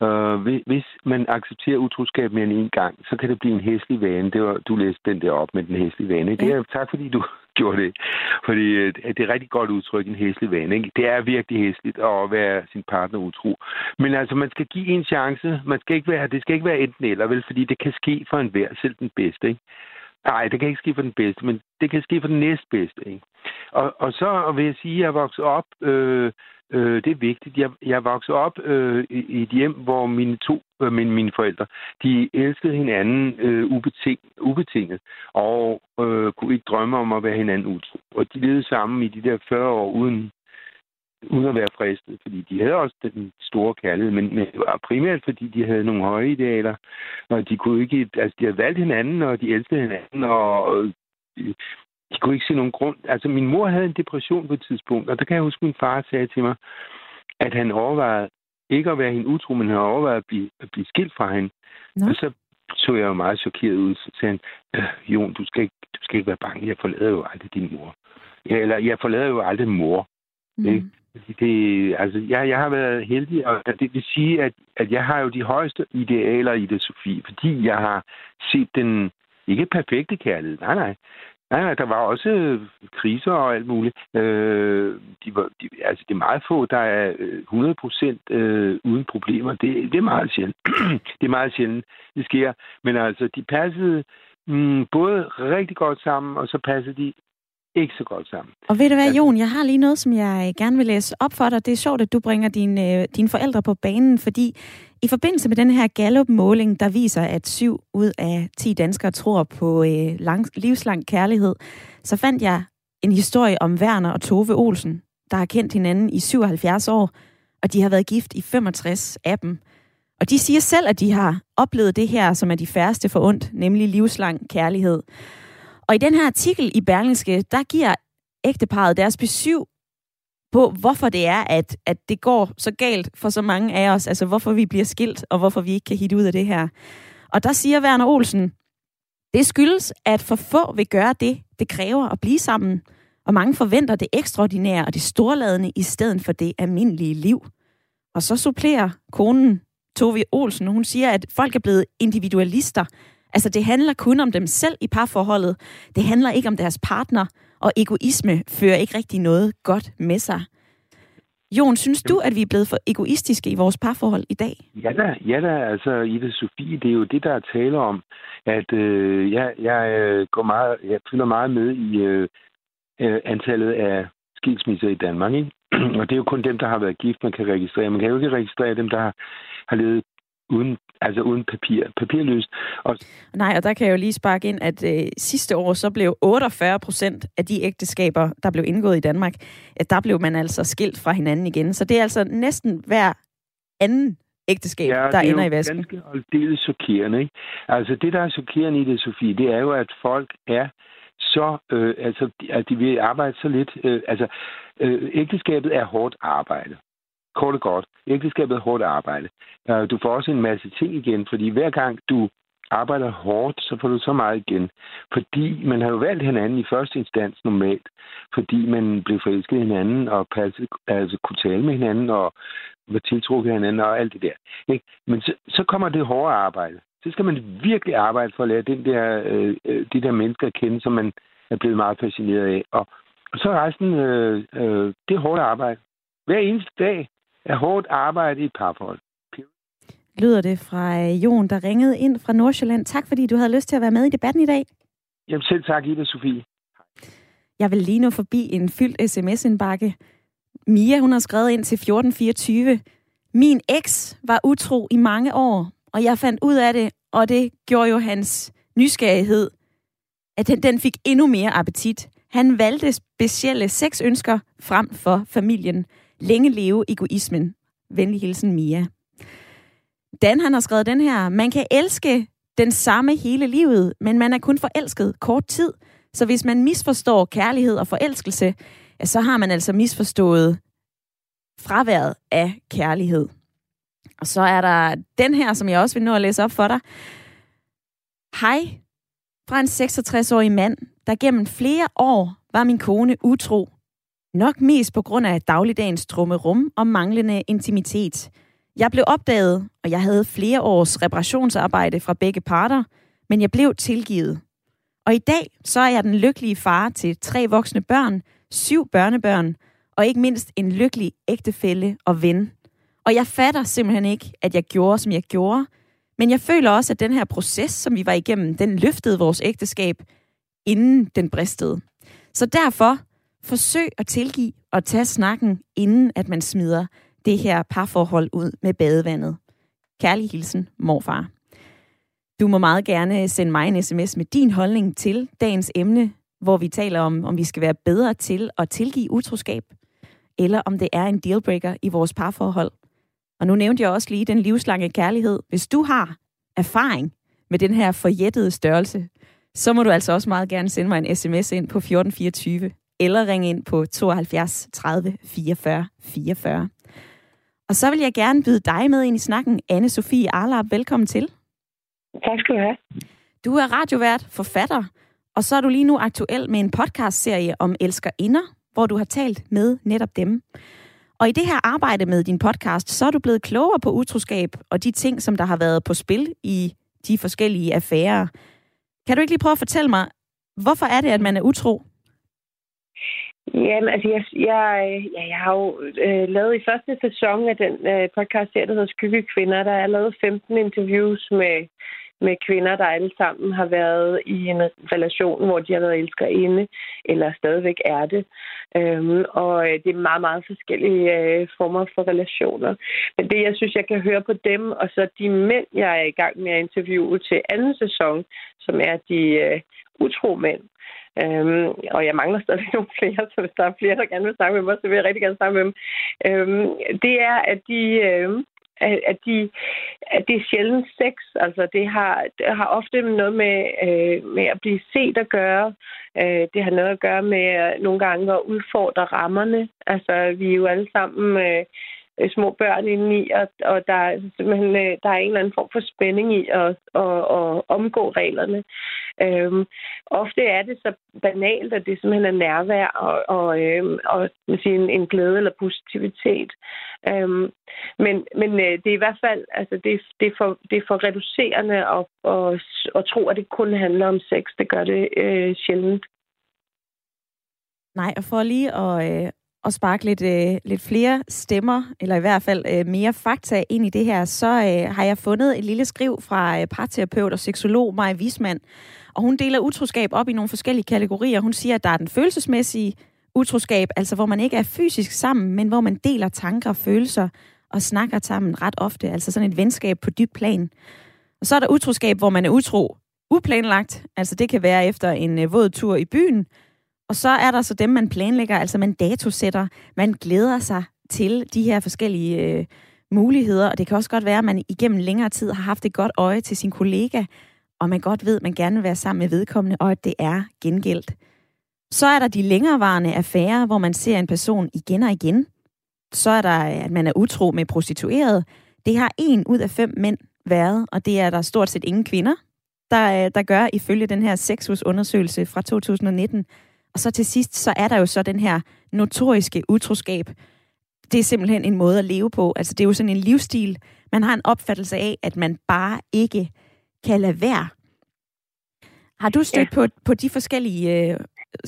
Uh, hvis man accepterer utroskab mere end en gang, så kan det blive en hæslig vane. Det var, du læste den der op med den hæslige vane. Det er, tak fordi du [laughs] gjorde det. Fordi øh, det er et rigtig godt udtryk, en hæslig vane. Ikke? Det er virkelig hæsligt at være sin partner utro. Men altså, man skal give en chance. Man skal ikke være, det skal ikke være enten eller, vel? Fordi det kan ske for enhver, selv den bedste. Ikke? Nej, det kan ikke ske for den bedste, men det kan ske for den næstbedste. Ikke? Og, og så vil jeg sige, at jeg vokset op øh, Øh, det er vigtigt. Jeg, jeg voksede op øh, i, i et hjem, hvor mine to øh, mine, mine forældre, de elskede hinanden øh, ubeting, ubetinget, og øh, kunne ikke drømme om at være hinanden utro. Og de levede sammen i de der 40 år uden, uden at være fristet, fordi de havde også den store kærlighed, men, men det var primært, fordi de havde nogle høje idealer, og de kunne ikke, altså de havde valgt hinanden, og de elskede hinanden, og, og de kunne ikke se nogen grund. Altså, min mor havde en depression på et tidspunkt, og der kan jeg huske, at min far sagde til mig, at han overvejede ikke at være hende utro, men han overvejede at blive, at blive skilt fra hende. Nå. Og så så jeg jo meget chokeret ud, så sagde han, øh, Jon, du skal, ikke, du skal ikke være bange, jeg forlader jo aldrig din mor. Ja, eller jeg forlader jo aldrig mor. Mm. Ikke? Det, altså, jeg, jeg har været heldig, og det vil sige, at, at jeg har jo de højeste idealer i det, Sofie, fordi jeg har set den, ikke perfekte kærlighed, nej, nej, Ja, der var også øh, kriser og alt muligt. Øh, de var, de, altså, det er meget få, der er øh, 100 procent øh, uden problemer. Det, det er meget sjældent. [clears throat] det er meget sjældent, det sker. Men altså, de passede mm, både rigtig godt sammen, og så passede de ikke så godt sammen. Og ved du hvad, Jon, jeg har lige noget, som jeg gerne vil læse op for dig. Det er sjovt, at du bringer dine, øh, dine forældre på banen, fordi i forbindelse med den her Gallup-måling, der viser, at syv ud af 10 danskere tror på øh, lang, livslang kærlighed, så fandt jeg en historie om Werner og Tove Olsen, der har kendt hinanden i 77 år, og de har været gift i 65 af dem. Og de siger selv, at de har oplevet det her, som er de færreste for ondt, nemlig livslang kærlighed. Og i den her artikel i Berlingske, der giver ægteparet deres besøg på, hvorfor det er, at, at det går så galt for så mange af os, altså hvorfor vi bliver skilt, og hvorfor vi ikke kan hitte ud af det her. Og der siger Werner Olsen, det skyldes, at for få vil gøre det, det kræver at blive sammen, og mange forventer det ekstraordinære og det storladende i stedet for det almindelige liv. Og så supplerer konen Tove Olsen, hun siger, at folk er blevet individualister, Altså, det handler kun om dem selv i parforholdet. Det handler ikke om deres partner, og egoisme fører ikke rigtig noget godt med sig. Jon, synes du, at vi er blevet for egoistiske i vores parforhold i dag? Ja da, ja da. Altså, Ida Sofie, det er jo det, der er tale om, at øh, jeg, jeg, øh, går meget, jeg fylder meget med i øh, øh, antallet af skilsmisser i Danmark. Ikke? [clears throat] og det er jo kun dem, der har været gift, man kan registrere. Man kan jo ikke registrere dem, der har, har levet uden, altså uden papir, papirløst. Og... Nej, og der kan jeg jo lige sparke ind, at øh, sidste år så blev 48 procent af de ægteskaber, der blev indgået i Danmark, at der blev man altså skilt fra hinanden igen. Så det er altså næsten hver anden ægteskab, ja, der ender i vasken. det er jo ganske chokerende. Ikke? Altså det, der er chokerende i det, Sofie, det er jo, at folk er så, øh, altså, at de vil arbejde så lidt. Øh, altså, øh, ægteskabet er hårdt arbejde. Kort og godt. Ægteskabet er hårdt arbejde. Øh, du får også en masse ting igen, fordi hver gang du arbejder hårdt, så får du så meget igen. Fordi man har jo valgt hinanden i første instans normalt, fordi man blev forelsket i hinanden og passede, altså kunne tale med hinanden og var tiltrukket af hinanden og alt det der. Ikke? Men så, så kommer det hårde arbejde. Så skal man virkelig arbejde for at lære den der, øh, øh de der mennesker at kende, som man er blevet meget fascineret af. Og, og så resten, øh, øh, det er hårdt arbejde. Hver eneste dag er hårdt arbejde i et parforhold. Lyder det fra øh, Jon, der ringede ind fra Nordsjælland. Tak, fordi du havde lyst til at være med i debatten i dag. Jamen selv tak, Ida Sofie. Jeg vil lige nå forbi en fyldt sms-indbakke. Mia, hun har skrevet ind til 1424. Min eks var utro i mange år, og jeg fandt ud af det, og det gjorde jo hans nysgerrighed at den, den fik endnu mere appetit. Han valgte specielle seks ønsker frem for familien. Længe leve egoismen. Venlig hilsen Mia. Dan han har skrevet den her. Man kan elske den samme hele livet, men man er kun forelsket kort tid. Så hvis man misforstår kærlighed og forelskelse, ja, så har man altså misforstået fraværet af kærlighed. Og så er der den her, som jeg også vil nå at læse op for dig. Hej, fra en 66-årig mand, der gennem flere år var min kone utro. Nok mest på grund af dagligdagens rum og manglende intimitet. Jeg blev opdaget, og jeg havde flere års reparationsarbejde fra begge parter, men jeg blev tilgivet. Og i dag så er jeg den lykkelige far til tre voksne børn, syv børnebørn, og ikke mindst en lykkelig ægtefælle og ven. Og jeg fatter simpelthen ikke, at jeg gjorde, som jeg gjorde, men jeg føler også, at den her proces, som vi var igennem, den løftede vores ægteskab, inden den bristede. Så derfor, forsøg at tilgive og tage snakken, inden at man smider det her parforhold ud med badevandet. Kærlig hilsen, morfar. Du må meget gerne sende mig en sms med din holdning til dagens emne, hvor vi taler om, om vi skal være bedre til at tilgive utroskab, eller om det er en dealbreaker i vores parforhold. Og nu nævnte jeg også lige den livslange kærlighed. Hvis du har erfaring med den her forjættede størrelse, så må du altså også meget gerne sende mig en sms ind på 1424, eller ringe ind på 72 30 44 44. Og så vil jeg gerne byde dig med ind i snakken, anne Sofie Arlap. Velkommen til. Tak skal du have. Du er radiovært, forfatter, og så er du lige nu aktuel med en podcastserie om elskerinder, hvor du har talt med netop dem. Og i det her arbejde med din podcast, så er du blevet klogere på utroskab og de ting, som der har været på spil i de forskellige affærer. Kan du ikke lige prøve at fortælle mig, hvorfor er det, at man er utro? Jamen, altså, jeg, jeg, ja, jeg har jo øh, lavet i første sæson af den øh, podcast, der hedder Skygge Kvinder, der er lavet 15 interviews med med kvinder, der alle sammen har været i en relation, hvor de har været elskerinde, eller stadigvæk er det. Øhm, og øh, det er meget, meget forskellige øh, former for relationer. Men det, jeg synes, jeg kan høre på dem, og så de mænd, jeg er i gang med at interviewe til anden sæson, som er de øh, utro mænd, Øhm, og jeg mangler stadig [laughs] nogle flere, så hvis der er flere, der gerne vil snakke med mig, så vil jeg rigtig gerne snakke med dem. Øhm, det er, at de, Øhm, at, de, at det er sjældent sex. Altså, det har, det har ofte noget med, øh, med at blive set at gøre. Øh, det har noget at gøre med nogle gange at udfordre rammerne. Altså, vi er jo alle sammen... Øh, Øh, små børn indeni, og, og der, er simpelthen, øh, der er en eller anden form for spænding i at, at, at omgå reglerne. Øhm, ofte er det så banalt, at det simpelthen er nærvær og, og, øhm, og man siger, en, en glæde eller positivitet. Øhm, men men øh, det er i hvert fald altså det, det, er for, det er for reducerende at, at, at tro, at det kun handler om sex. Det gør det øh, sjældent. Nej, og for lige at, øh, at sparke lidt, øh, lidt flere stemmer, eller i hvert fald øh, mere fakta ind i det her, så øh, har jeg fundet et lille skriv fra øh, parterapeut og seksolog Maja Wisman. Og hun deler utroskab op i nogle forskellige kategorier. Hun siger, at der er den følelsesmæssige utroskab, altså hvor man ikke er fysisk sammen, men hvor man deler tanker og følelser og snakker sammen ret ofte, altså sådan et venskab på dyb plan. Og så er der utroskab, hvor man er utro uplanlagt, altså det kan være efter en øh, våd tur i byen, og så er der så dem, man planlægger, altså man datosætter, man glæder sig til de her forskellige øh, muligheder, og det kan også godt være, at man igennem længere tid har haft et godt øje til sin kollega, og man godt ved, at man gerne vil være sammen med vedkommende, og at det er gengældt. Så er der de længerevarende affærer, hvor man ser en person igen og igen. Så er der, at man er utro med prostitueret. Det har en ud af fem mænd været, og det er der stort set ingen kvinder, der, øh, der gør ifølge den her sexusundersøgelse fra 2019. Og så til sidst, så er der jo så den her notoriske utroskab. Det er simpelthen en måde at leve på. Altså det er jo sådan en livsstil. Man har en opfattelse af, at man bare ikke kan lade være. Har du stødt ja. på, på de forskellige øh,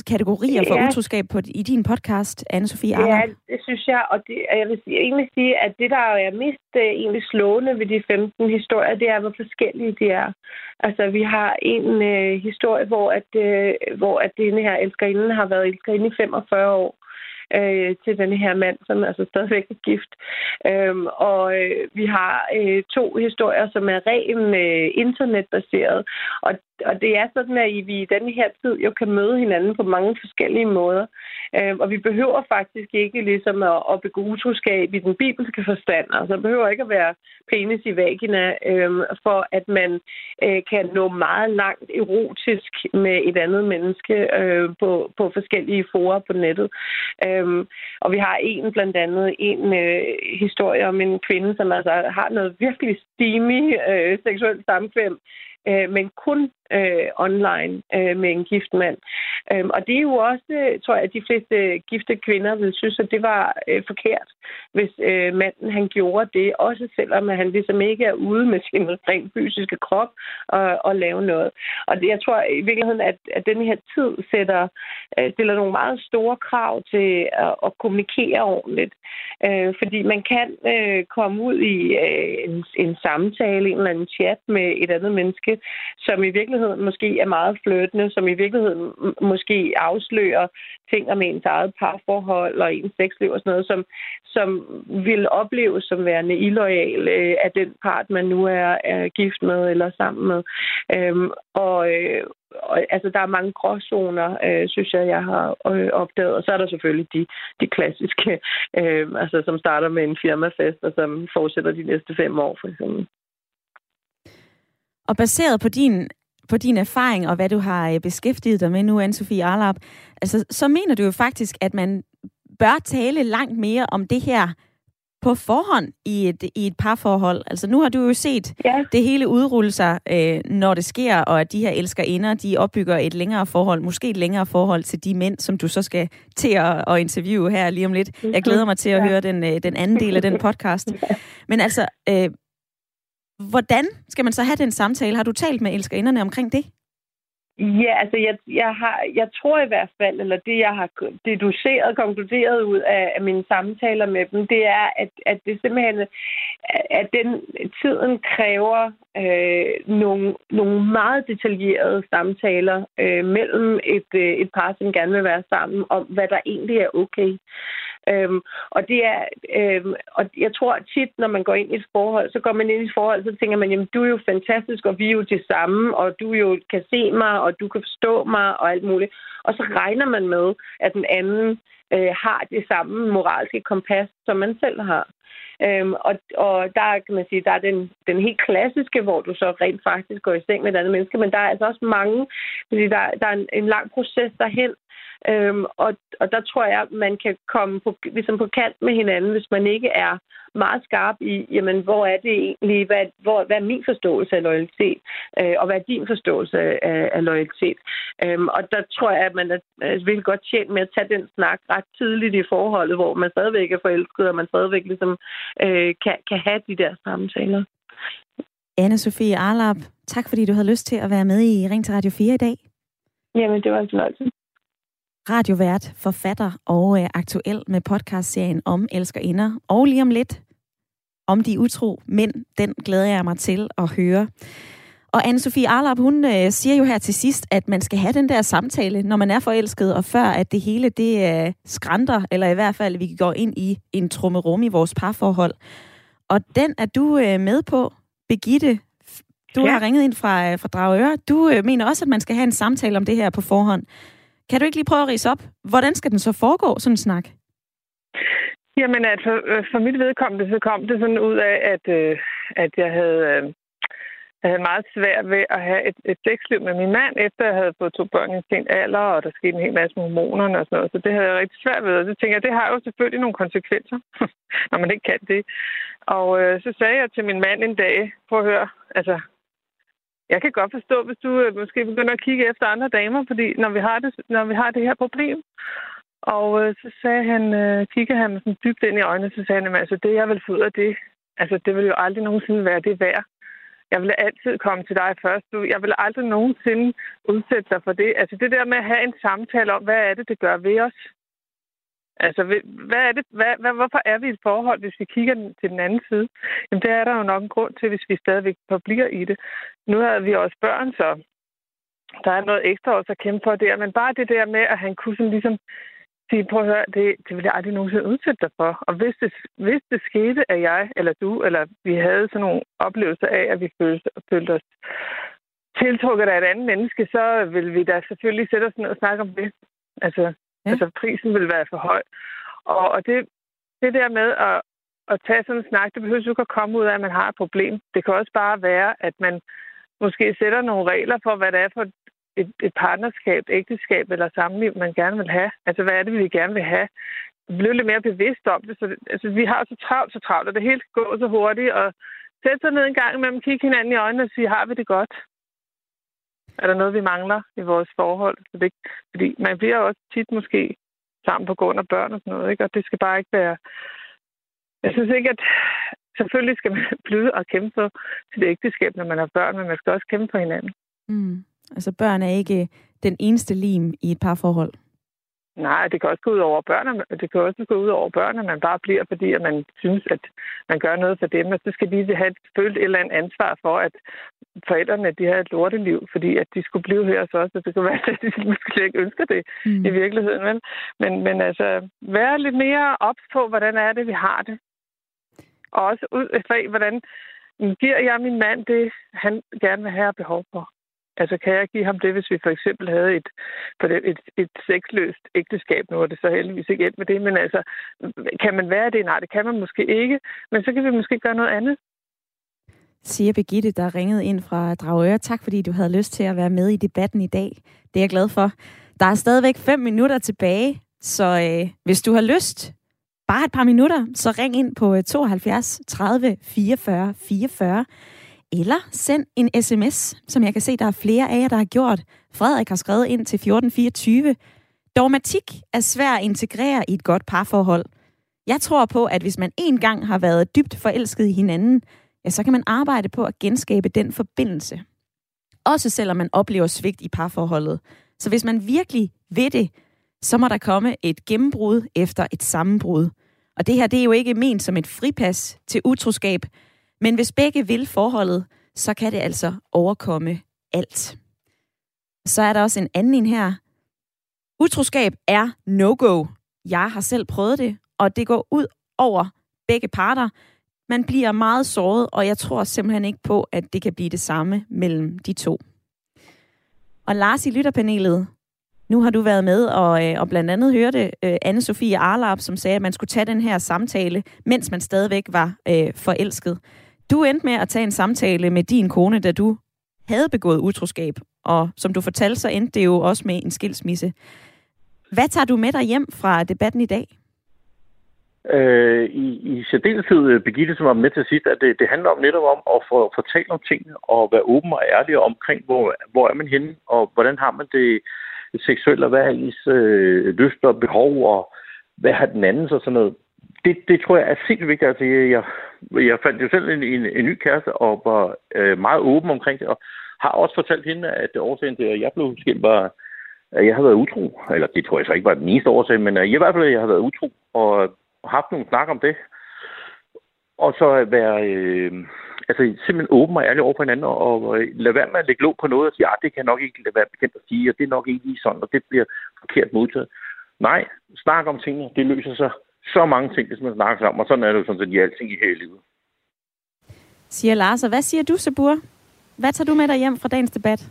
kategorier for ja. utroskab på, i din podcast, Anne-Sophie Arler? Ja, det synes jeg, og det, jeg vil egentlig sige, at det, der er mest uh, egentlig slående ved de 15 historier, det er, hvor forskellige de er. Altså, vi har en uh, historie, hvor at, uh, hvor at denne her elskerinde har været elskerinde i 45 år øh, til den her mand, som altså stadigvæk er gift. Øhm, og øh, vi har øh, to historier, som er ren øh, internetbaseret. Og og det er sådan, at vi i denne her tid jo kan møde hinanden på mange forskellige måder. Øh, og vi behøver faktisk ikke ligesom at, at begå utroskab i den bibelske forstand. Altså, det behøver ikke at være penis i vagina, øh, for at man øh, kan nå meget langt erotisk med et andet menneske øh, på, på forskellige forer på nettet. Øh, Øhm, og vi har en blandt andet en øh, historie om en kvinde, som altså har noget virkelig steamy øh, seksuelt samkvem øh, men kun øh, online øh, med en gift mand. Øhm, og det er jo også, tror jeg, at de fleste gifte kvinder vil synes, at det var øh, forkert, hvis øh, manden han gjorde det, også selvom at han ligesom ikke er ude med sin rent fysiske krop og, og lave noget. Og det, jeg tror i virkeligheden, at, at den her tid sætter, øh, stiller nogle meget store krav til at, at kommunikere ordentligt. Øh, fordi man kan øh, komme ud i øh, en, en samtale, en eller anden chat med et andet menneske, som i virkeligheden måske er meget flirtende, som i virkeligheden måske afslører ting om ens eget parforhold og ens sexliv og sådan noget, som, som vil opleves som værende illoyal øh, af den part, man nu er, er gift med eller sammen med. Øhm, og, øh, og altså, der er mange gråzoner, øh, synes jeg, jeg har øh, opdaget. Og så er der selvfølgelig de, de klassiske, øh, altså, som starter med en firmafest, og som fortsætter de næste fem år, for eksempel. Og baseret på din, på din erfaring og hvad du har øh, beskæftiget dig med nu, Anne-Sophie Arlap, altså, så mener du jo faktisk, at man bør tale langt mere om det her på forhånd i et, i et parforhold. Altså nu har du jo set ja. det hele udrulle sig, øh, når det sker, og at de her elskerinder, de opbygger et længere forhold, måske et længere forhold til de mænd, som du så skal til at, at interviewe her lige om lidt. Jeg glæder mig til at ja. høre den, øh, den anden del af den podcast. [laughs] Men altså, øh, hvordan skal man så have den samtale? Har du talt med elskerinderne omkring det? Ja, altså jeg, jeg, har, jeg tror i hvert fald, eller det jeg har deduceret, konkluderet ud af, af mine samtaler med dem, det er, at, at det simpelthen, at den tiden kræver øh, nogle, nogle meget detaljerede samtaler øh, mellem et, øh, et par, som gerne vil være sammen, om hvad der egentlig er okay. Øhm, og det er, øhm, og jeg tror tit, når man går ind i et forhold, så går man ind i et forhold, så tænker man, jamen du er jo fantastisk, og vi er jo det samme, og du jo kan se mig, og du kan forstå mig, og alt muligt. Og så regner man med, at den anden øh, har det samme moralske kompas, som man selv har. Øhm, og, og der kan man sige, der er den, den helt klassiske, hvor du så rent faktisk går i seng med et andet menneske, men der er altså også mange, fordi der, der er en, en lang proces derhen, Øhm, og, og der tror jeg, man kan komme på, ligesom på kant med hinanden, hvis man ikke er meget skarp i, jamen, hvor er det egentlig, hvad, hvor, hvad er min forståelse af loyalitet, øh, og hvad er din forståelse af, af loyalitet. Øhm, og der tror jeg, at man er, virkelig godt tjent med at tage den snak ret tidligt i forholdet, hvor man stadigvæk er forelsket, og man stadigvæk ligesom, øh, kan, kan have de der samtaler. Anne-Sophie Arlap, tak fordi du havde lyst til at være med i Ring til Radio 4 i dag. Jamen, det var en fornøjelse radiovært, forfatter og øh, aktuel med podcastserien om elskerinder. Og lige om lidt om de utro mænd, den glæder jeg mig til at høre. Og Anne-Sophie Arlap, hun øh, siger jo her til sidst, at man skal have den der samtale, når man er forelsket, og før at det hele det øh, skrænter, eller i hvert fald, at vi går ind i en trummerum i vores parforhold. Og den er du øh, med på, Begitte. Du ja. har ringet ind fra, øh, fra Dragøre. Du øh, mener også, at man skal have en samtale om det her på forhånd. Kan du ikke lige prøve at rise op? Hvordan skal den så foregå, sådan en snak? Jamen, at for, øh, for mit vedkommende, så kom det sådan ud af, at, øh, at jeg havde, øh, jeg havde meget svært ved at have et, et sexliv med min mand, efter jeg havde fået to børn i sen alder, og der skete en hel masse med hormonerne og sådan noget. Så det havde jeg rigtig svært ved, og så tænker jeg, det har jo selvfølgelig nogle konsekvenser, [laughs] når man ikke kan det. Og øh, så sagde jeg til min mand en dag, prøv at høre, altså, jeg kan godt forstå, hvis du øh, måske begynder at kigge efter andre damer, fordi når vi har det, når vi har det her problem. Og øh, så sagde han, øh, kiggede han sådan dybt ind i øjnene, så sagde han, altså det, jeg vil få ud af det, altså det vil jo aldrig nogensinde være det værd. Jeg vil altid komme til dig først. Du, jeg vil aldrig nogensinde udsætte dig for det. Altså det der med at have en samtale om, hvad er det, det gør ved os? Altså, hvad er det, hvad, hvad, hvorfor er vi i et forhold, hvis vi kigger til den anden side? Jamen, det er der jo nok en grund til, hvis vi stadigvæk forbliver i det. Nu har vi også børn, så der er noget ekstra også at kæmpe for der. Men bare det der med, at han kunne sådan ligesom sige, prøv at høre, det, det vil jeg aldrig nogensinde udsætte dig for. Og hvis det, hvis det skete, at jeg eller du, eller vi havde sådan nogle oplevelser af, at vi følte, følte os tiltrukket af et andet menneske, så vil vi da selvfølgelig sætte os ned og snakke om det. Altså, ja. altså prisen vil være for høj. Og, og det, det der med at, at tage sådan en snak, det behøver jo ikke at komme ud af, at man har et problem. Det kan også bare være, at man måske sætter nogle regler for, hvad det er for et, et partnerskab, ægteskab eller samliv, man gerne vil have. Altså, hvad er det, vi gerne vil have? Blive lidt mere bevidst om det. Så, altså, vi har så travlt, så travlt, og det hele går så hurtigt, og sætte sig ned en gang imellem, kigge hinanden i øjnene og sige, har vi det godt? Er der noget, vi mangler i vores forhold? Så det, fordi man bliver også tit måske sammen på grund af børn og sådan noget, ikke? og det skal bare ikke være... Jeg synes ikke, at selvfølgelig skal man [laughs] blive og kæmpe for sit ægteskab, når man har børn, men man skal også kæmpe for hinanden. Mm. Altså børn er ikke den eneste lim i et parforhold. Nej, det kan også gå ud over børnene. Det kan også gå ud over børnene, man bare bliver, fordi at man synes, at man gør noget for dem, og så skal de have følt et eller andet ansvar for, at forældrene de har et lorteliv, fordi at de skulle blive her hos os, og det kan være, [laughs] at de måske slet ikke ønsker det mm. i virkeligheden. Vel? Men, men altså, være lidt mere ops på, hvordan er det, vi har det. Og også ud af, hvordan giver jeg min mand det, han gerne vil have behov for. Altså, kan jeg give ham det, hvis vi for eksempel havde et, et, et sexløst ægteskab? Nu er det så heldigvis ikke endt med det, men altså, kan man være det? Nej, det kan man måske ikke. Men så kan vi måske gøre noget andet. Siger Begitte, der ringede ind fra Dragøre. Tak, fordi du havde lyst til at være med i debatten i dag. Det er jeg glad for. Der er stadigvæk fem minutter tilbage, så øh, hvis du har lyst, bare et par minutter, så ring ind på 72 30 44 44. Eller send en sms, som jeg kan se, der er flere af jer, der har gjort. Frederik har skrevet ind til 1424. Dogmatik er svær at integrere i et godt parforhold. Jeg tror på, at hvis man en gang har været dybt forelsket i hinanden, ja, så kan man arbejde på at genskabe den forbindelse. Også selvom man oplever svigt i parforholdet. Så hvis man virkelig ved det, så må der komme et gennembrud efter et sammenbrud. Og det her, det er jo ikke ment som et fripas til utroskab, men hvis begge vil forholdet, så kan det altså overkomme alt. Så er der også en anden en her. Utroskab er no-go. Jeg har selv prøvet det, og det går ud over begge parter. Man bliver meget såret, og jeg tror simpelthen ikke på, at det kan blive det samme mellem de to. Og Lars i lytterpanelet, nu har du været med og, øh, og blandt andet hørte øh, Anne-Sophie Arlap, som sagde, at man skulle tage den her samtale, mens man stadigvæk var øh, forelsket. Du endte med at tage en samtale med din kone, da du havde begået utroskab, og som du fortalte, så endte det jo også med en skilsmisse. Hvad tager du med dig hjem fra debatten i dag? Øh, i, I særdeleshed, øh, Birgitte, som var med til sidst, at det, det handler om netop om at få fortalt om tingene og være åben og ærlig omkring, hvor, hvor er man henne, og hvordan har man det seksuelt, og hvad er ens øh, lyst og behov, og hvad har den anden så sådan noget det, det tror jeg er sindssygt vigtigt. Altså, jeg, jeg, fandt jo selv en, en, en ny kæreste og var øh, meget åben omkring det, og har også fortalt hende, at årsagen til, at jeg blev skilt, var, at jeg havde været utro. Eller det tror jeg så ikke var den eneste årsag, men øh, i hvert fald, at jeg havde været utro, og, haft nogle snak om det. Og så være øh, altså, simpelthen åben og ærlig over for hinanden, og, og øh, lade være med at lægge låg på noget og sige, at det kan nok ikke være bekendt at sige, og det er nok ikke lige sådan, og det bliver forkert modtaget. Nej, snak om tingene, det løser sig så mange ting, hvis man snakker sammen, og sådan er det jo sådan set i alting i hele livet. Siger Lars, og hvad siger du, Sabur? Hvad tager du med dig hjem fra dagens debat?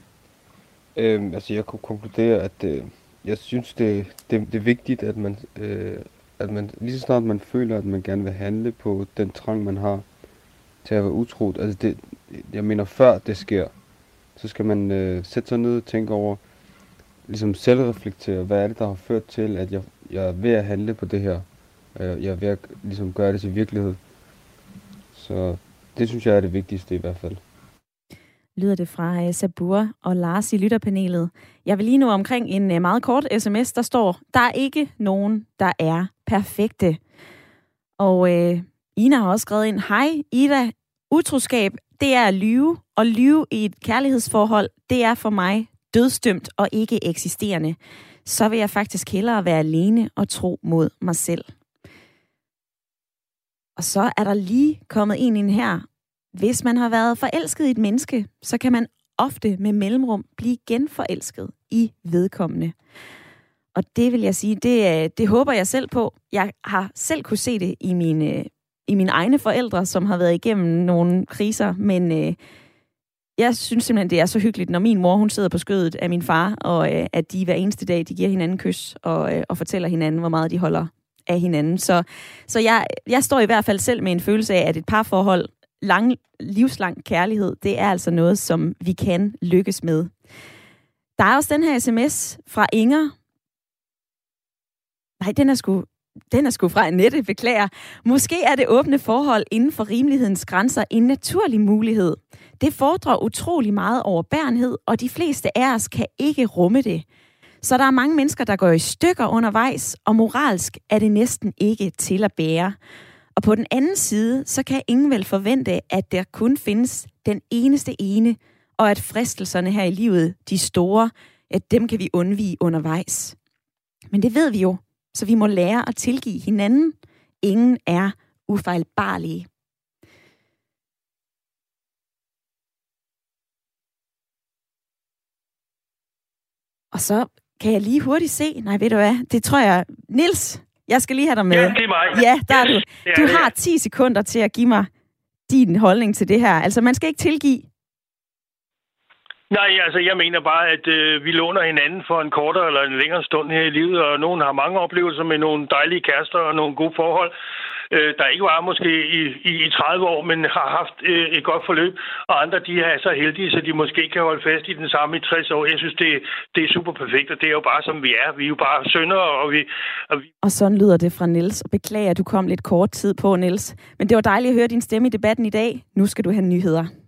Øhm, altså, jeg kunne konkludere, at øh, jeg synes, det, det, det er vigtigt, at man, øh, at man lige så snart man føler, at man gerne vil handle på den trang, man har til at være utroet. Altså, det, jeg mener, før det sker, så skal man øh, sætte sig ned og tænke over, ligesom selvreflektere, hvad er det, der har ført til, at jeg, jeg er ved at handle på det her Øh, jeg er ved at ligesom gøre det til virkelighed. Så det synes jeg er det vigtigste i hvert fald. Lyder det fra øh, Sabur og Lars i lytterpanelet. Jeg vil lige nu omkring en øh, meget kort sms, der står, der er ikke nogen, der er perfekte. Og øh, Ina har også skrevet ind, hej Ida, utroskab, det er at lyve, og lyve i et kærlighedsforhold, det er for mig dødstømt og ikke eksisterende. Så vil jeg faktisk hellere være alene og tro mod mig selv. Og så er der lige kommet en ind her. Hvis man har været forelsket i et menneske, så kan man ofte med mellemrum blive genforelsket i vedkommende. Og det vil jeg sige, det, øh, det håber jeg selv på. Jeg har selv kunne se det i mine, øh, i mine egne forældre, som har været igennem nogle kriser, men øh, jeg synes simpelthen, det er så hyggeligt, når min mor hun sidder på skødet af min far, og øh, at de hver eneste dag, de giver hinanden kys og, øh, og fortæller hinanden, hvor meget de holder af hinanden. Så, så jeg, jeg står i hvert fald selv med en følelse af, at et parforhold, lang, livslang kærlighed, det er altså noget, som vi kan lykkes med. Der er også den her sms fra Inger. Nej, den er sgu, den er sgu fra Annette, beklager. Måske er det åbne forhold inden for rimelighedens grænser en naturlig mulighed. Det fordrer utrolig meget overbærenhed, og de fleste af os kan ikke rumme det. Så der er mange mennesker, der går i stykker undervejs, og moralsk er det næsten ikke til at bære. Og på den anden side, så kan ingen vel forvente, at der kun findes den eneste ene, og at fristelserne her i livet, de store, at dem kan vi undvige undervejs. Men det ved vi jo, så vi må lære at tilgive hinanden. Ingen er ufejlbarlige. Og så kan jeg lige hurtigt se, nej ved du hvad, det tror jeg, Nils, jeg skal lige have dig med. Ja, det er mig. Ja, der yes, er du. Du det, har 10 sekunder til at give mig din holdning til det her. Altså, man skal ikke tilgive. Nej, altså jeg mener bare, at øh, vi låner hinanden for en kortere eller en længere stund her i livet, og nogen har mange oplevelser med nogle dejlige kærester og nogle gode forhold, øh, der ikke var måske i, i, i 30 år, men har haft øh, et godt forløb, og andre de er så heldige, så de måske kan holde fast i den samme i 60 år. Jeg synes, det, det er super perfekt, og det er jo bare som vi er. Vi er jo bare sønder, og vi... Og, vi... og sådan lyder det fra Niels, beklager, at du kom lidt kort tid på, Niels. Men det var dejligt at høre din stemme i debatten i dag. Nu skal du have nyheder.